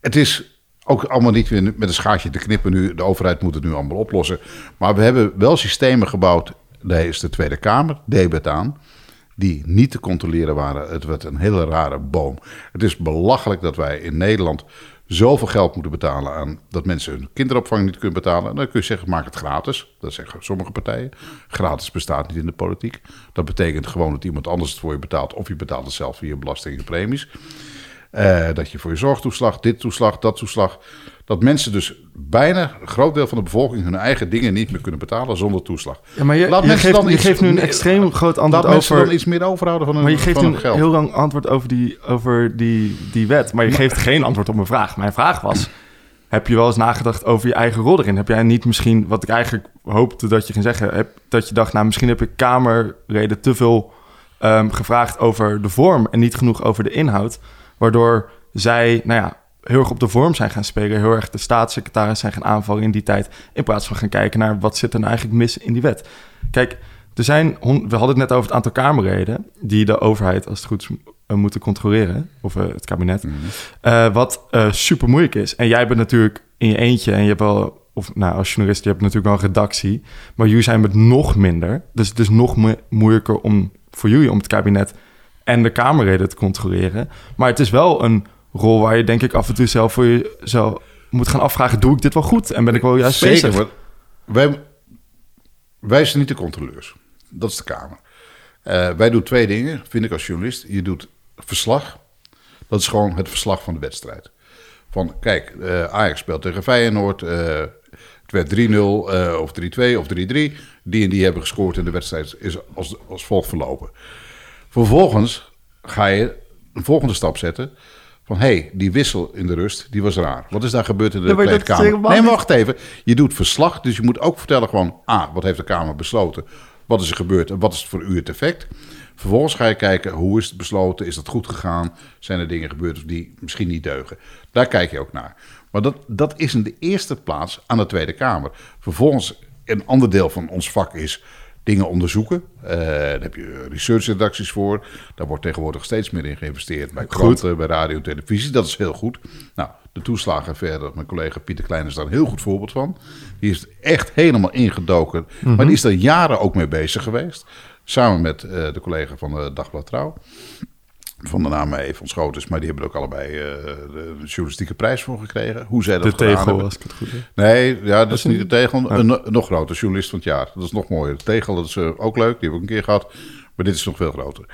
het is ook allemaal niet weer met een schaartje te knippen nu. De overheid moet het nu allemaal oplossen. Maar we hebben wel systemen gebouwd. Daar is de Tweede Kamer, deed het aan. Die niet te controleren waren. Het werd een hele rare boom. Het is belachelijk dat wij in Nederland zoveel geld moeten betalen aan dat mensen hun kinderopvang niet kunnen betalen. Dan kun je zeggen, maak het gratis. Dat zeggen sommige partijen. Gratis bestaat niet in de politiek. Dat betekent gewoon dat iemand anders het voor je betaalt. Of je betaalt het zelf via belasting en premies. Eh, dat je voor je zorgtoeslag, dit toeslag, dat toeslag. Dat mensen dus bijna een groot deel van de bevolking hun eigen dingen niet meer kunnen betalen zonder toeslag. Ja, maar je, Laat je, mensen geeft, dan je iets- geeft nu een extreem groot Laat antwoord mensen over... dan iets meer overhouden van hun, Maar je geeft een geld. heel lang antwoord over die, over die, die wet. Maar je geeft geen antwoord op mijn vraag. Mijn vraag was... Heb je wel eens nagedacht over je eigen rol erin? Heb jij niet misschien, wat ik eigenlijk hoopte dat je ging zeggen... Heb, dat je dacht, nou misschien heb ik Kamerleden te veel ehm, gevraagd over de vorm... en niet genoeg over de inhoud. Waardoor zij, nou ja, heel erg op de vorm zijn gaan spelen. Heel erg de staatssecretaris zijn gaan aanvallen in die tijd. In plaats van gaan kijken naar wat zit er nou eigenlijk mis in die wet. Kijk, er zijn, we hadden het net over het aantal Kamerleden die de overheid als het goed is eh, moeten controleren, of eh, het kabinet, Eh, wat super moeilijk is. En jij bent natuurlijk in je eentje en je hebt wel, of nou als journalist, je hebt natuurlijk wel een redactie, maar jullie zijn met nog minder. Dus het is nog mo- moeilijker om voor jullie om het kabinet en de Kamerleden te controleren. Maar het is wel een rol waar je denk ik af en toe zelf voor jezelf moet gaan afvragen, doe ik dit wel goed? En ben ik wel juist Zeker, bezig? wij, wij zijn niet de controleurs. Dat is de Kamer. Eh, wij doen twee dingen, vind ik als journalist. Je doet verslag. Dat is gewoon het verslag van de wedstrijd. Van, kijk, eh, Ajax speelt tegen Feyenoord. eh, het werd 3-0 eh, of 3-2 of 3-3. Die en die hebben gescoord en de wedstrijd is als, als volgt verlopen. Vervolgens ga je een volgende stap zetten. Van hé, hey, die wissel in de rust, die was raar. Wat is daar gebeurd in de Ja, kleedkamer? helemaal Nee, maar wacht even. Je doet verslag, dus je moet ook vertellen gewoon... A, wat heeft de Kamer besloten? Wat is er gebeurd en wat is voor u het effect? Vervolgens ga je kijken, hoe is het besloten? Is dat goed gegaan? Zijn er dingen gebeurd die misschien niet deugen? Daar kijk je ook naar. Maar dat, dat is in de eerste plaats aan de Tweede Kamer. Vervolgens, een ander deel van ons vak is dingen onderzoeken. Eh, daar heb je researchredacties voor. Daar wordt tegenwoordig steeds meer in geïnvesteerd. Bij kranten, bij radio en televisie. Dat is heel goed. Nou, de toeslagen verder. Mijn collega Pieter Klein is daar een heel goed voorbeeld van. Die is echt helemaal ingedoken. Maar die is er jaren ook mee bezig geweest. Samen met eh, de collega van de Dagblad Trouw. Van de naam even ontschoten is, maar die hebben er ook allebei eh, de journalistieke prijs voor gekregen. Hoe zij dat De tegel, hebben. ik het goed heb. Nee, ja, dat is niet de tegel. Een, een nog groter, journalist van het jaar. Dat is nog mooier. De tegel, dat is eh, ook leuk. Die heb ik een keer gehad. Maar dit is nog veel groter.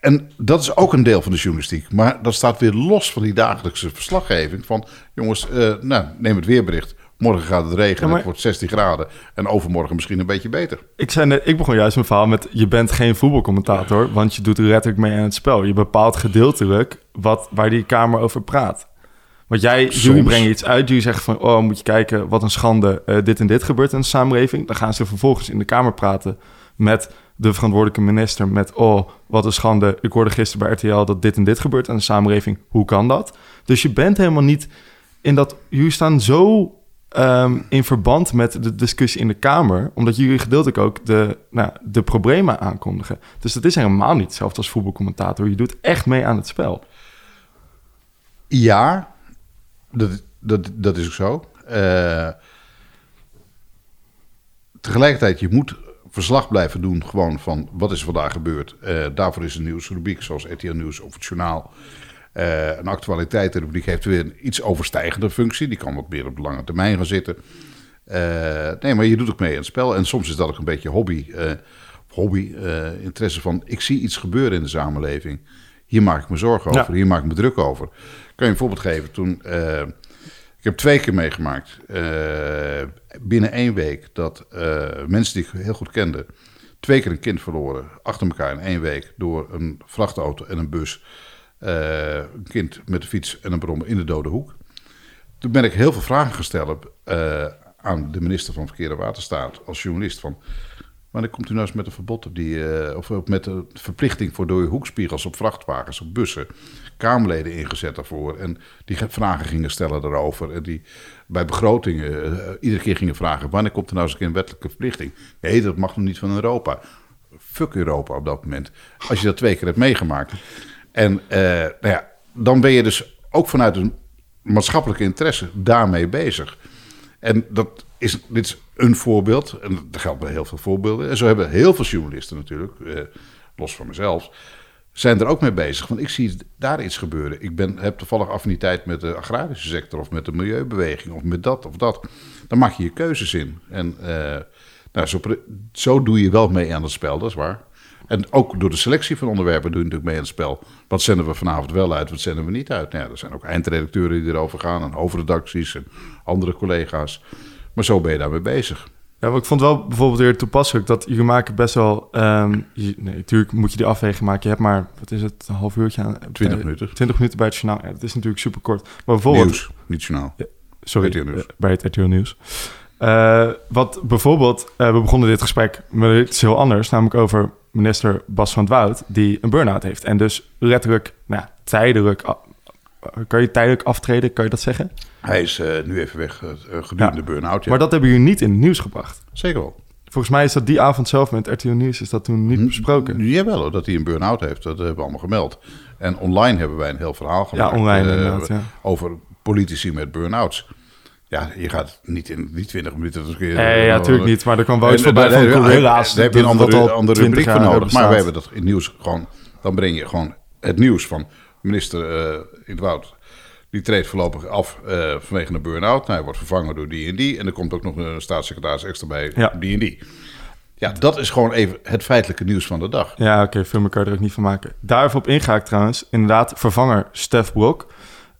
en dat is ook een deel van de journalistiek. Maar dat staat weer los van die dagelijkse verslaggeving. Van jongens, eh, nou, neem het weerbericht. Morgen gaat het regenen, Ja, maar- het wordt 16 graden. En overmorgen misschien een beetje beter. Ik, zei net, ik begon juist mijn verhaal met... je bent geen voetbalcommentator, want je doet letterlijk mee aan het spel. Je bepaalt gedeeltelijk wat, waar die Kamer over praat. Want jij, Soms. jullie brengen iets uit, jullie zeggen van... oh, moet je kijken, wat een schande, eh, dit en dit gebeurt in de samenleving. Dan gaan ze vervolgens in de Kamer praten met de verantwoordelijke minister... met, oh, wat een schande, ik hoorde gisteren bij RTL... dat dit en dit gebeurt in de samenleving, hoe kan dat? Dus je bent helemaal niet in dat... jullie staan zo ehm, in verband met de discussie in de Kamer, omdat jullie gedeeltelijk ook de, nou, de problemen aankondigen. Dus dat is helemaal niet hetzelfde als voetbalcommentator. Je doet echt mee aan het spel. Ja, dat, dat, dat is ook zo. Eh, tegelijkertijd, je moet verslag blijven doen gewoon van wat is vandaag gebeurd. Eh, daarvoor is een nieuwsrubriek zoals RTL Nieuws of het journaal. Eh, een actualiteitenrubriek heeft weer een iets overstijgende functie. Die kan wat meer op de lange termijn gaan zitten. Eh, nee, maar je doet ook mee aan het spel. En soms is dat ook een beetje hobby. eh, hobby, interesse van ik zie iets gebeuren in de samenleving. Hier maak ik me zorgen Ja. over, hier maak ik me druk over. Ik kan je een voorbeeld geven. Toen, ik heb twee keer meegemaakt, binnen één week, dat mensen die ik heel goed kende, twee keer een kind verloren, achter elkaar in één week, door een vrachtauto en een bus. Eh, een kind met een fiets en een brommer in de dode hoek. Toen ben ik heel veel vragen gesteld eh, aan de minister van Verkeer en Waterstaat als journalist. Van, wanneer komt u nou eens met een verbod op die, eh, of met een verplichting voor dode hoekspiegels op vrachtwagens, op bussen? Kamerleden ingezet daarvoor. En die ge- vragen gingen stellen daarover. En die bij begrotingen iedere keer gingen vragen: wanneer komt er nou eens een wettelijke verplichting? Nee, dat mag nog niet van Europa. Fuck Europa op dat moment. Als je dat twee keer hebt meegemaakt. En eh, nou ja, dan ben je dus ook vanuit een maatschappelijke interesse daarmee bezig. En dat is, dit is een voorbeeld. En dat geldt bij heel veel voorbeelden. En zo hebben heel veel journalisten natuurlijk, eh, los van mezelf, zijn er ook mee bezig. Want ik zie daar iets gebeuren. Ik ben, heb toevallig affiniteit met de agrarische sector of met de milieubeweging of met dat of dat. Dan maak je je keuzes in. En eh, nou, zo, zo doe je wel mee aan het spel, dat is waar. En ook door de selectie van onderwerpen doe je natuurlijk mee aan het spel. Wat zenden we vanavond wel uit, wat zenden we niet uit? Nou ja, er zijn ook eindredacteuren die erover gaan en hoofdredacties en andere collega's. Maar zo ben je daarmee bezig. Ja, maar ik vond wel bijvoorbeeld weer toepasselijk dat jullie maken best wel... ehm, je- nee, natuurlijk moet je die afweging maken. Je hebt maar, wat is het, een half uurtje aan... 20 bij- minuten. 20 minuten bij het journaal. Ja, dat is natuurlijk super kort. Maar bijvoorbeeld... Nieuws, niet journaal. Sorry, RTL Nieuws. eh, bij het RTL Nieuws. Eh, wat bijvoorbeeld, eh, we begonnen dit gesprek met iets heel anders, namelijk over minister Bas van het Woud, die een burn-out heeft. En dus letterlijk, nou, tijdelijk, kan je tijdelijk aftreden, kan je dat zeggen? Hij is eh, nu even weg eh, gedurende Ja. burn-out. Ja. Maar dat hebben jullie niet in het nieuws gebracht. Zeker wel. Volgens mij is dat die avond zelf met RTL Nieuws, is dat toen niet besproken. Jawel, hoor, dat hij een burn-out heeft. Dat hebben we allemaal gemeld. En online hebben wij een heel verhaal gemaakt. online ja. Over politici met burn-outs. Ja, je gaat niet in die 20 minuten... Keer, Nee, ja, natuurlijk niet. Maar er kwam wel iets voorbij van Gorilla's. Daar heb je een andere, andere 20 rubriek voor nodig. Maar wij hebben dat in het nieuws gewoon... Dan breng je gewoon het nieuws van minister eh in het Woud. Die treedt voorlopig af eh, vanwege een burn-out. Nou, hij wordt vervangen door die en die. En er komt ook nog een staatssecretaris extra bij, Ja. die en die. Ja, dat is gewoon even het feitelijke nieuws van de dag. Ja, oké, veel meer kan je er ook niet van maken. Daarvoor op inga ik trouwens. Inderdaad, vervanger Stef Blok.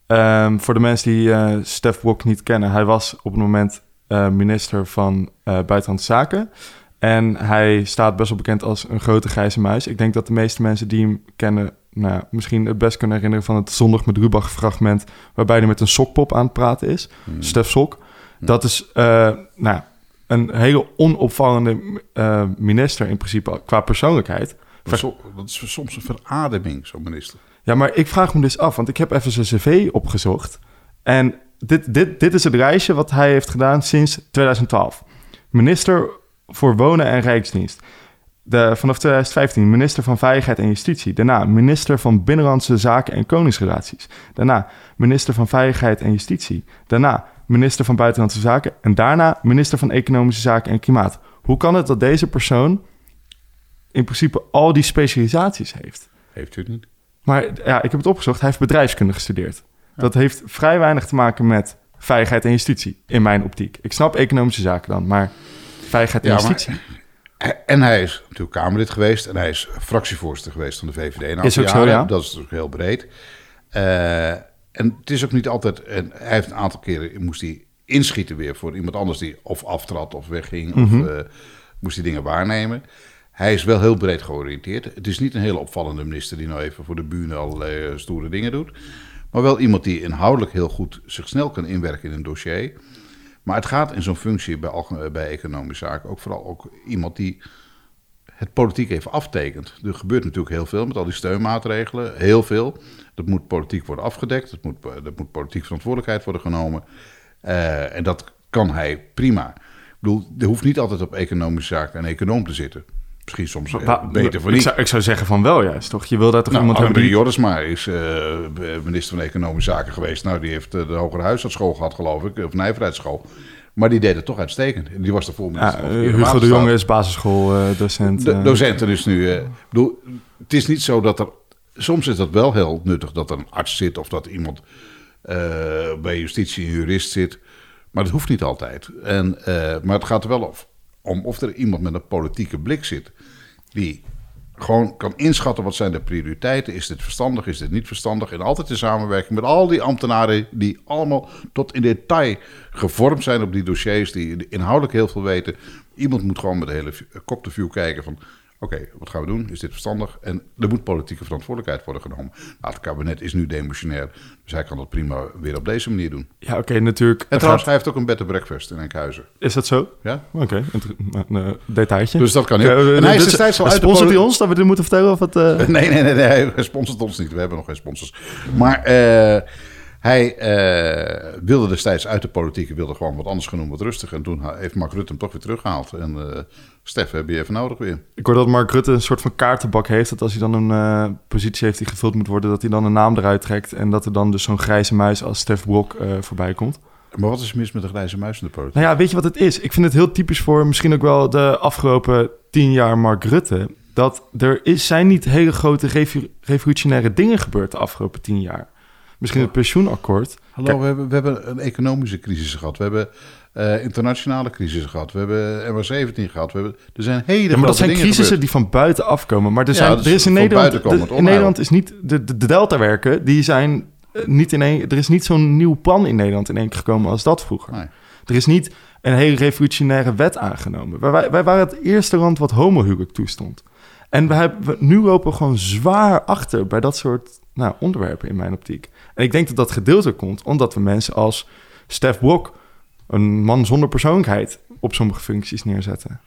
Ehm, voor de mensen die eh Stef Blok niet kennen, hij was op het moment eh, minister van eh, Buitenlandse Zaken. En hij staat best wel bekend als een grote grijze muis. Ik denk dat de meeste mensen die hem kennen, nou, misschien het best kunnen herinneren van het Zondag met Rubach fragment, waarbij hij met een sokpop aan het praten is. Stef Sok. Dat is nou, een hele onopvallende minister in principe qua persoonlijkheid. Dat is soms een verademing, zo'n minister. Ja, maar ik vraag me dus af, want ik heb even zijn cv opgezocht. En dit, dit, dit is het reisje wat hij heeft gedaan sinds 2012. Minister voor Wonen en Rijksdienst. De, vanaf 2015 minister van Veiligheid en Justitie. Daarna minister van Binnenlandse Zaken en Koningsrelaties. Daarna minister van Veiligheid en Justitie. Daarna minister van Buitenlandse Zaken. En daarna minister van Economische Zaken en Klimaat. Hoe kan het dat deze persoon in principe al die specialisaties heeft? Heeft u het niet? Maar ja, ik heb het opgezocht. Hij heeft bedrijfskunde gestudeerd. Dat heeft vrij weinig te maken met veiligheid en justitie, in mijn optiek. Ik snap economische zaken dan, maar veiligheid en Ja, maar- justitie. En hij is natuurlijk Kamerlid geweest en hij is fractievoorzitter geweest van de VVD. Een Is ook zo, ja. Dat is natuurlijk heel breed. Eh, en het is ook niet altijd. En hij heeft een aantal keren moest hij inschieten weer voor iemand anders die of aftrad of wegging Mhm. of eh, moest hij dingen waarnemen. Hij is wel heel breed georiënteerd. Het is niet een hele opvallende minister die nou even voor de bühne allerlei eh, stoere dingen doet. Maar wel iemand die inhoudelijk heel goed zich snel kan inwerken in een dossier. Maar het gaat in zo'n functie bij, alge- bij economische zaken ook vooral ook iemand die het politiek even aftekent. Er gebeurt natuurlijk heel veel met al die steunmaatregelen. Heel veel. Dat moet politiek worden afgedekt. Dat moet, dat moet politiek verantwoordelijkheid worden genomen. Eh, en dat kan hij prima. Ik bedoel, er hoeft niet altijd op economische zaken een econoom te zitten. Misschien soms eh, beter voor ik niet. zou, ik zou zeggen van wel juist, toch? Je wil daar toch Nou, iemand hebben die... Jorisma is eh, minister van Economische Zaken geweest. Nou, die heeft eh, de hogere huisartsschool gehad, geloof ik. Of nijverheidsschool. Maar die deed het toch uitstekend. En die was daarvoor Ja, minister van Verkeer en Hugo de. Jonge is basisschooldocent. De eh. docenten dus nu. ik bedoel, het is niet zo dat er. Soms is dat wel heel nuttig dat er een arts zit of dat iemand bij justitie een jurist zit. Maar dat hoeft niet altijd. En, maar het gaat er wel of- om of er iemand met een politieke blik zit. Die gewoon kan inschatten wat zijn de prioriteiten. Is dit verstandig, is dit niet verstandig? En altijd in samenwerking met al die ambtenaren die allemaal tot in detail gevormd zijn op die dossiers. Die inhoudelijk heel veel weten. Iemand moet gewoon met de hele kop view kijken van... Oké, wat gaan we doen? Is dit verstandig? En er moet politieke verantwoordelijkheid worden genomen. Nou, het kabinet is nu demissionair, dus hij kan dat prima weer op deze manier doen. Ja, oké, natuurlijk. En trouwens, gaat- hij heeft ook een bed and breakfast in Enkhuizen. Is dat zo? Ja? Oké, een eh, detailtje. Dus dat kan Oké, En hij is destijds al uit de Sponsort hij poli- ons dat we dit moeten vertellen? Of het, eh? Nee, nee, nee, nee, hij sponsort ons niet. We hebben nog geen sponsors. Maar eh, hij eh, wilde destijds uit de politiek, wilde gewoon wat anders genoemd, wat rustiger. En toen heeft Mark Rutte hem toch weer teruggehaald. En eh Stef, heb je even nodig weer. Ik hoor dat Mark Rutte een soort van kaartenbak heeft. Dat als hij dan een eh, positie heeft die gevuld moet worden, dat hij dan een naam eruit trekt. En dat er dan dus zo'n grijze muis als Stef Blok voorbij komt. Maar wat is mis met de grijze muis in de politiek? Nou ja, weet je wat het is? Ik vind het heel typisch voor misschien ook wel de afgelopen tien jaar Mark Rutte. Dat er is, zijn niet hele grote revolutionaire dingen gebeurd de afgelopen tien jaar. Misschien het pensioenakkoord. Hallo, Kijk- we, hebben, we hebben een economische crisis gehad. We hebben eh, internationale crisis gehad. We hebben MR17 gehad. We hebben, er zijn hele Ja, maar dat zijn crisissen gebeurd. die van buiten afkomen. Maar er, Ja, zijn, is er is in Nederland, de- in onheil. Nederland is niet de, de, de deltawerken, die zijn eh, niet in één. Er is niet zo'n nieuw plan in Nederland in één keer gekomen als dat vroeger. Nee. Er is niet een hele revolutionaire wet aangenomen. Wij, wij, wij waren het eerste land wat homohuwelijk toestond. En we hebben, nu lopen we gewoon zwaar achter bij dat soort nou, onderwerpen in mijn optiek. En ik denk dat dat gedeeltelijk komt omdat we mensen als Stef Blok, een man zonder persoonlijkheid, op sommige functies neerzetten.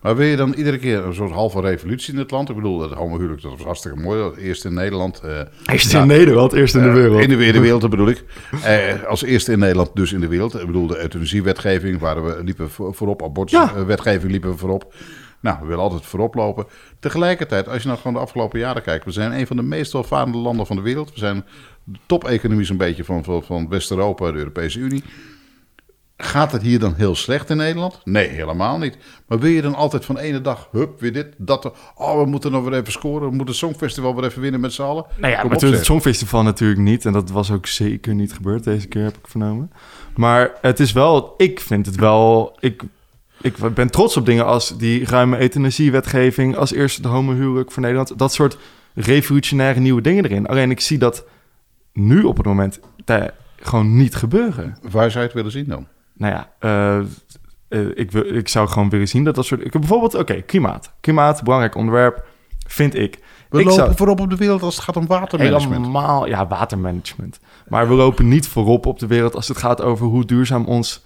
Maar wil je dan iedere keer een soort halve revolutie in het land? Ik bedoel, het homohuwelijk, dat was hartstikke mooi. Eerst in Nederland. eh, Eerst in Nederland, eerst in de Eh, wereld. in de, wereld, dat bedoel ik. Eh, als eerste in Nederland, dus in de wereld. Ik bedoel, de euthanasiewetgeving, waar we liepen voor- voorop. Ja. Abortuswetgeving liepen we voorop. Nou, we willen altijd voorop lopen. Tegelijkertijd, als je nou gewoon de afgelopen jaren kijkt... we zijn een van de meest welvarende landen van de wereld. We zijn de top-economie zo'n beetje van, van, van West-Europa, de Europese Unie. Gaat het hier dan heel slecht in Nederland? Nee, helemaal niet. Maar wil je dan altijd van ene dag, hup, weer dit, dat... Oh, we moeten nog weer even scoren. We moeten het Songfestival weer even winnen met z'n allen. Nou ja, Kom maar toen het Songfestival natuurlijk niet. En dat was ook zeker niet gebeurd deze keer, heb ik vernomen. Maar het is wel... Ik vind het wel... Ik, ik ben trots op dingen als die ruime euthanasiewetgeving... als eerste de homohuwelijk voor Nederland. Dat soort revolutionaire nieuwe dingen erin. Alleen ik zie dat nu op het moment gewoon niet gebeuren. Waar zou je het willen zien dan? Nou ja, eh, eh, ik, wil, ik zou gewoon willen zien dat dat soort... Ik heb bijvoorbeeld, oké, klimaat. Klimaat, belangrijk onderwerp, vind ik. We ik lopen zou- voorop op de wereld als het gaat om watermanagement. Helemaal, ja, watermanagement. Maar we lopen niet voorop op de wereld als het gaat over hoe duurzaam ons...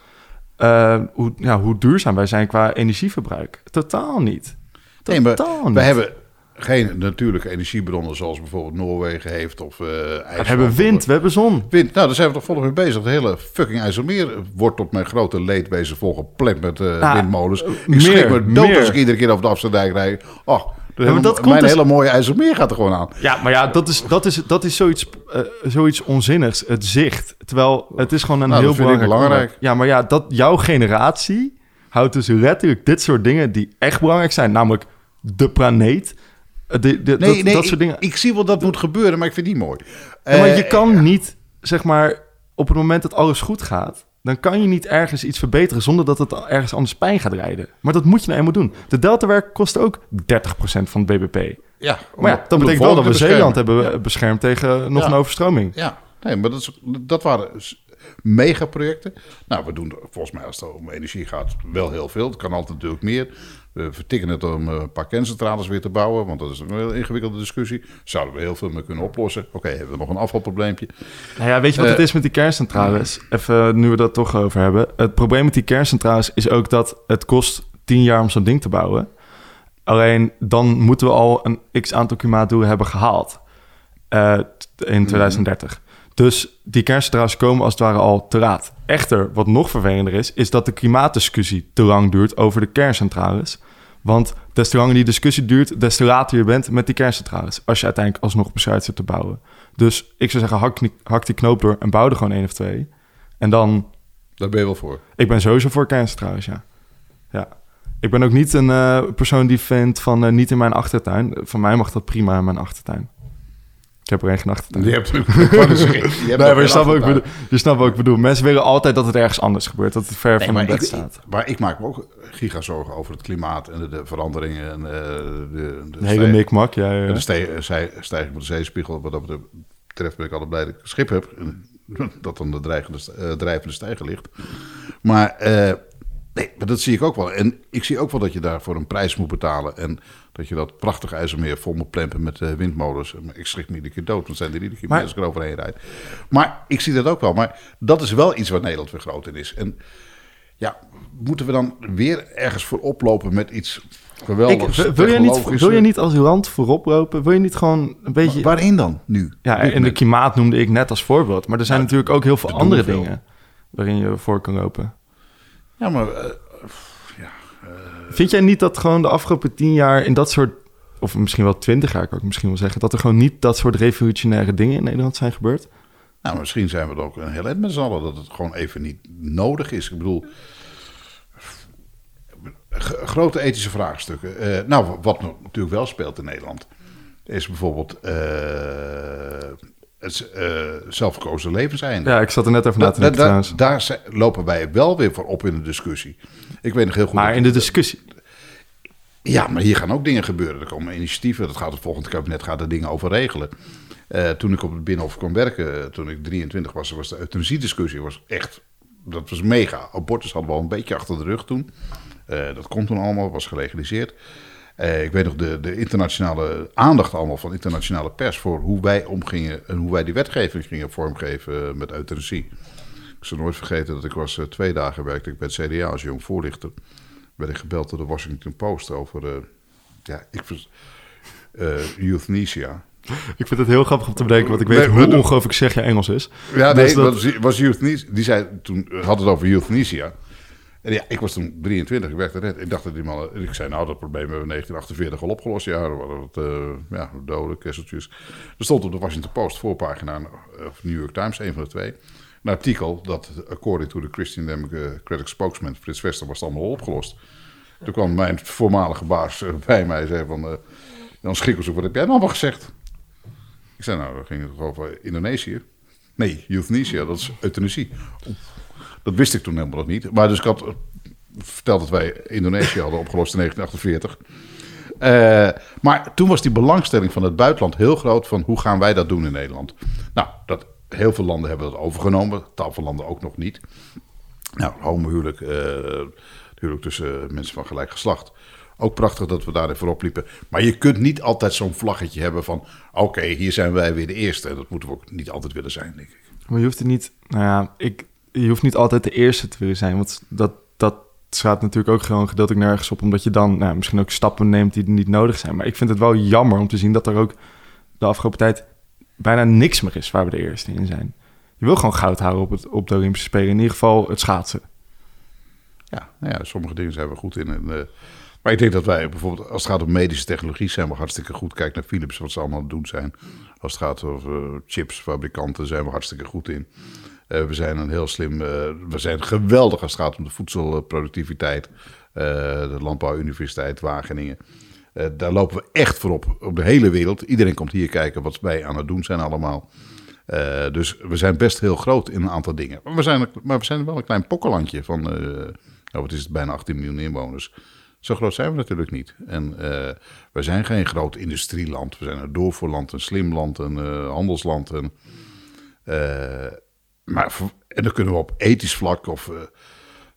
eh, hoe, ja, hoe duurzaam wij zijn qua energieverbruik. Totaal niet. Nee, maar Totaal we niet. hebben geen natuurlijke energiebronnen zoals bijvoorbeeld Noorwegen heeft of eh IJsland. We hebben wind, we hebben zon. Wind, nou, daar zijn we toch volop mee bezig. De hele fucking IJsselmeer wordt tot mijn grote leedwezen volgepland met eh, Ja, windmolens. Ik meer, schrik me dood meer. als ik iedere keer over de Afsterdijk rijd. Oh, hele- dat komt mijn dus- hele mooie IJsselmeer gaat er gewoon aan. Ja, maar ja, dat is, dat is, dat is zoiets, eh, zoiets onzinnigs. Het zicht. Terwijl het is gewoon een Nou, heel ik belangrijk, belangrijk. Ja, maar ja, dat, jouw generatie houdt dus letterlijk dit soort dingen die echt belangrijk zijn. Namelijk de planeet. eh, de, de, Nee, dat, nee, dat soort ik, dingen. ik zie wel dat moet gebeuren, maar ik vind die mooi. Ja, maar Eh, je kan niet, zeg maar, op het moment dat alles goed gaat, dan kan je niet ergens iets verbeteren zonder dat het ergens anders pijn gaat rijden. Maar dat moet je nou eenmaal doen. De deltawerk kost ook 30% van het BBP. Ja, Maar ja, dat betekent wel dat we Zeeland hebben beschermd tegen nog Ja. een overstroming. Ja, nee, maar dat, is, dat waren megaprojecten. Nou, we doen er volgens mij als het om energie gaat wel heel veel. Het kan altijd natuurlijk meer. We vertikken het om eh, een paar kerncentrales weer te bouwen, want dat is een heel ingewikkelde discussie. Zouden we heel veel mee kunnen oplossen. Oké, hebben we nog een afvalprobleempje. Nou ja, weet je wat Eh, het is met die kerncentrales? Even nu we dat toch over hebben. Het probleem met die kerncentrales is ook dat het kost 10 jaar om zo'n ding te bouwen. Alleen dan moeten we al een x aantal klimaatdoelen hebben gehaald eh, in 2030. Dus die kerncentrales komen als het ware al te laat. Echter, wat nog vervelender is, is dat de klimaatdiscussie te lang duurt over de kerncentrales. Want des te langer die discussie duurt, des te later je bent met die kerncentrales. Als je uiteindelijk alsnog besluit ze te bouwen. Dus ik zou zeggen, hak, die- hak die knoop door en bouw er gewoon één of twee. En dan, Daar ben je wel voor. ik ben sowieso voor kerncentrales, ja. Ja. Ik ben ook niet een eh, persoon die vindt van eh, niet in mijn achtertuin. Van mij mag dat prima in mijn achtertuin. Ik heb er één. Je hebt, zeggen, je Nee, maar snapt, achtertuin. bedoel, je snapt wat ik bedoel. Mensen willen altijd dat het ergens anders gebeurt. Dat het ver Nee, van hun bed ik, staat. maar ik maak me ook gigazorgen over het klimaat en de, de veranderingen. En, eh, de, de, hele mikmak, ja. ja. en de zij- stijging van de zeespiegel. Wat dat betreft ben ik altijd blij dat ik een schip heb. En Dat dan de dreigende, eh, drijvende stijger ligt. Maar, eh, nee, maar dat zie ik ook wel. En ik zie ook wel dat je daarvoor een prijs moet betalen. En dat je dat prachtige IJsselmeer vol moet plempen met eh, windmolens. Ik schrik me iedere keer dood, want zijn er iedere keer Maar- ik eroverheen rijd. Maar ik zie dat ook wel. Maar dat is wel iets waar Nederland weer groot in is. En ja, moeten we dan weer ergens voor oplopen met iets Ik, geweldigs? wil, wil je niet, wil je niet als land voorop lopen? Wil je niet gewoon een beetje... Maar Waarin dan nu? Ja, en de klimaat noemde ik net als voorbeeld. Maar er zijn natuurlijk ook heel veel andere dingen waarin je voor kan lopen. Ja, maar eh, Vind jij niet dat gewoon de afgelopen tien jaar in dat soort, of misschien wel twintig jaar kan ik misschien wel zeggen, dat er gewoon niet dat soort revolutionaire dingen in Nederland zijn gebeurd? nou, misschien zijn we er ook een heel eind met z'n allen dat het gewoon even niet nodig is. Ik bedoel, grote ethische vraagstukken. Eh, nou, wat natuurlijk wel speelt in Nederland, is bijvoorbeeld eh, het eh, zelfgekozen levenseinde. Ja, ik zat er net over na Da- te da- denken da- daar zijn- lopen wij wel weer voor op in de discussie. Ik weet nog heel goed. Maar in de discussie. Ja, maar hier gaan ook dingen gebeuren. Er komen initiatieven. Dat gaat het volgende kabinet gaat er dingen over regelen. Eh, toen ik op het Binnenhof kwam werken, toen ik 23 was, was de euthanasiediscussie was echt, dat was mega. Abortus hadden we al een beetje achter de rug toen. Eh, dat kon toen allemaal, was gelegaliseerd. Eh, ik weet nog de, de internationale aandacht allemaal van internationale pers voor hoe wij omgingen en hoe wij die wetgeving gingen vormgeven met euthanasie. Ik zal nooit vergeten dat ik was eh, twee dagen werkte ik bij het CDA als jong voorlichter. Werd ik gebeld door de Washington Post over eh, ja, ik eh, euthanasia. Ik vind het heel grappig om te bedenken, want ik weet Nee, hoe ongelooflijk zeg je Engels is. Ja, Dus nee, dat- was, was euthanasia. Die zei toen had het over euthanasia. En ja, ik was toen 23, ik werkte net. Ik dacht dat die man. Ik zei, nou, dat probleem hebben we in 1948 al opgelost. Ja, er waren wat uh, ja, doden, kesseltjes. Er stond op de Washington Post voorpagina, eh, of New York Times, een van de twee. Een artikel dat, according to the Christian Democratic spokesman Frits Wester, was het allemaal opgelost. Toen kwam mijn voormalige baas eh, bij mij en zei van, uh, dan schrikken ze, wat heb jij nou allemaal gezegd? Ik zei, nou, dan ging het over Indonesië. Nee, euthanasia, dat is euthanasie. Dat wist ik toen helemaal nog niet. Maar dus ik had verteld dat wij Indonesië hadden opgelost in 1948. Uh, maar toen was die belangstelling van het buitenland heel groot van hoe gaan wij dat doen in Nederland. Nou, dat, heel veel landen hebben dat overgenomen, tal van landen ook nog niet. Nou, homohuwelijk, uh, huwelijk tussen mensen van gelijk geslacht. Ook prachtig dat we daarin voorop liepen. Maar je kunt niet altijd zo'n vlaggetje hebben van... oké, hier zijn wij weer de eerste. En dat moeten we ook niet altijd willen zijn, denk ik. Maar je hoeft het niet... Nou ja, ik, je hoeft niet altijd de eerste te willen zijn. Want dat, dat slaat natuurlijk ook gewoon gedeeltelijk nergens op. Omdat je dan nou, misschien ook stappen neemt die niet nodig zijn. Maar ik vind het wel jammer om te zien dat er ook de afgelopen tijd... bijna niks meer is waar we de eerste in zijn. Je wil gewoon goud houden op, het, op de Olympische Spelen. In ieder geval het schaatsen. Ja, nou ja, sommige dingen zijn we goed in. En, uh, maar ik denk dat wij bijvoorbeeld, als het gaat om medische technologie, zijn we hartstikke goed. Kijk naar Philips, wat ze allemaal aan het doen zijn. Als het gaat over chipsfabrikanten, zijn we hartstikke goed in. Uh, we zijn een heel slim, uh, we zijn geweldig als het gaat om de voedselproductiviteit. Uh, de Landbouwuniversiteit Wageningen. Daar lopen we echt voorop op de hele wereld. Iedereen komt hier kijken wat wij aan het doen zijn allemaal. Eh, dus we zijn best heel groot in een aantal dingen. Maar we zijn, maar we zijn wel een klein pokkenlandje van, eh nou, wat is het, bijna 18 miljoen inwoners. Zo groot zijn we natuurlijk niet. En eh, we zijn geen groot industrieland. We zijn een doorvoerland, een slim land, een eh, handelsland. En, eh, maar en dan kunnen we op ethisch vlak of eh,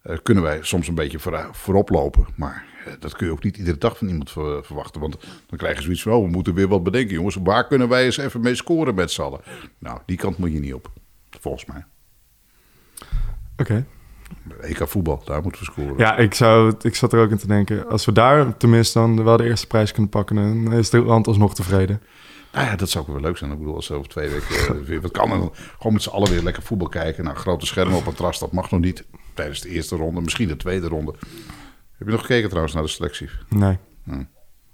eh, kunnen wij soms een beetje voor, voorop lopen. Maar eh, dat kun je ook niet iedere dag van iemand ver- verwachten. Want dan krijg je zoiets van, oh, we moeten weer wat bedenken, jongens. Waar kunnen wij eens even mee scoren met z'n allen? Nou, die kant moet je niet op, volgens mij. Oké. EK voetbal, daar moeten we scoren. Ja, ik, zou, ik zat er ook in te denken. Als we daar tenminste dan wel de eerste prijs kunnen pakken... dan is de land alsnog tevreden. Nou ja, dat zou ook wel leuk zijn. Ik bedoel, als over twee weken eh, weer wat kan. En dan gewoon met z'n allen weer lekker voetbal kijken. Nou, grote schermen op een terras, dat mag nog niet. Tijdens de eerste ronde, misschien de tweede ronde. Heb je nog gekeken trouwens naar de selectie? Nee.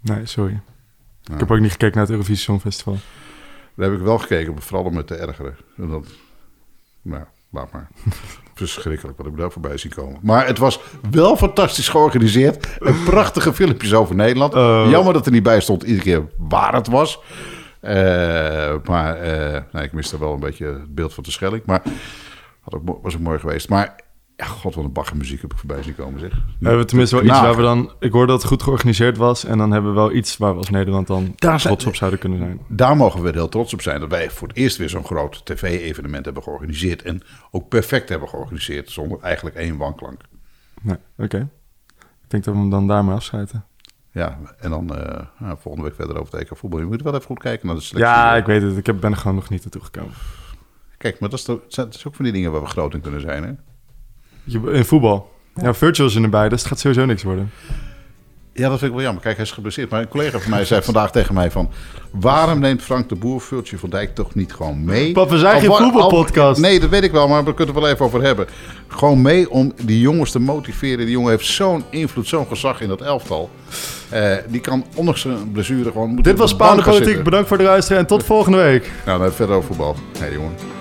Nee, sorry. Ik heb ook niet gekeken naar het Eurovisie Songfestival. Daar heb ik wel gekeken, vooral om het te ergeren. En dat, nou, laat maar. Verschrikkelijk wat ik daar voorbij zie komen. Maar het was wel fantastisch georganiseerd. En prachtige filmpjes over Nederland. Oh. Jammer dat er niet bij stond iedere keer waar het was. Eh, maar eh, nee, ik miste wel een beetje het beeld van de Schelling. Maar had ook, was ook mooi geweest. Maar ja, god, wat een bagger muziek heb ik voorbij zien komen zeg. We hebben tenminste wel iets Nou, waar we dan... Ik hoorde dat het goed georganiseerd was. En dan hebben we wel iets waar we als Nederland dan Daar trots op zouden kunnen zijn. Daar mogen we heel trots op zijn dat wij voor het eerst weer zo'n groot tv-evenement hebben georganiseerd. En ook perfect hebben georganiseerd, zonder eigenlijk één wanklank. Nee, oké. Ik denk dat we hem dan daarmee afsluiten. Ja, en dan eh, nou, volgende week verder over het EK voetbal. Je moet wel even goed kijken naar de selectie. Ja, ik weet het. Ik heb, ben er gewoon nog niet naartoe gekomen. Kijk, maar dat is, toch- dat is ook van die dingen waar we groot in kunnen zijn. Hè? Je- In voetbal. Ja, Virtual is er nu bij, dus het gaat sowieso niks worden. Ja, dat vind ik wel jammer. Kijk, hij is geblesseerd. Maar een collega van mij zei vandaag tegen mij van... waarom neemt Frank de Boer Vultje van Dijk toch niet gewoon mee? Pap, we zijn Al geen voetbalpodcast. Nee, dat weet ik wel, maar we kunnen het wel even over hebben. Gewoon mee om die jongens te motiveren. Die jongen heeft zo'n invloed, zo'n gezag in dat elftal. Eh, die kan ondanks zijn blessure gewoon... Dit was Spaanse Politiek. Bedankt voor het luisteren en tot volgende week. Nou, dan verder over voetbal. Nee, jongen.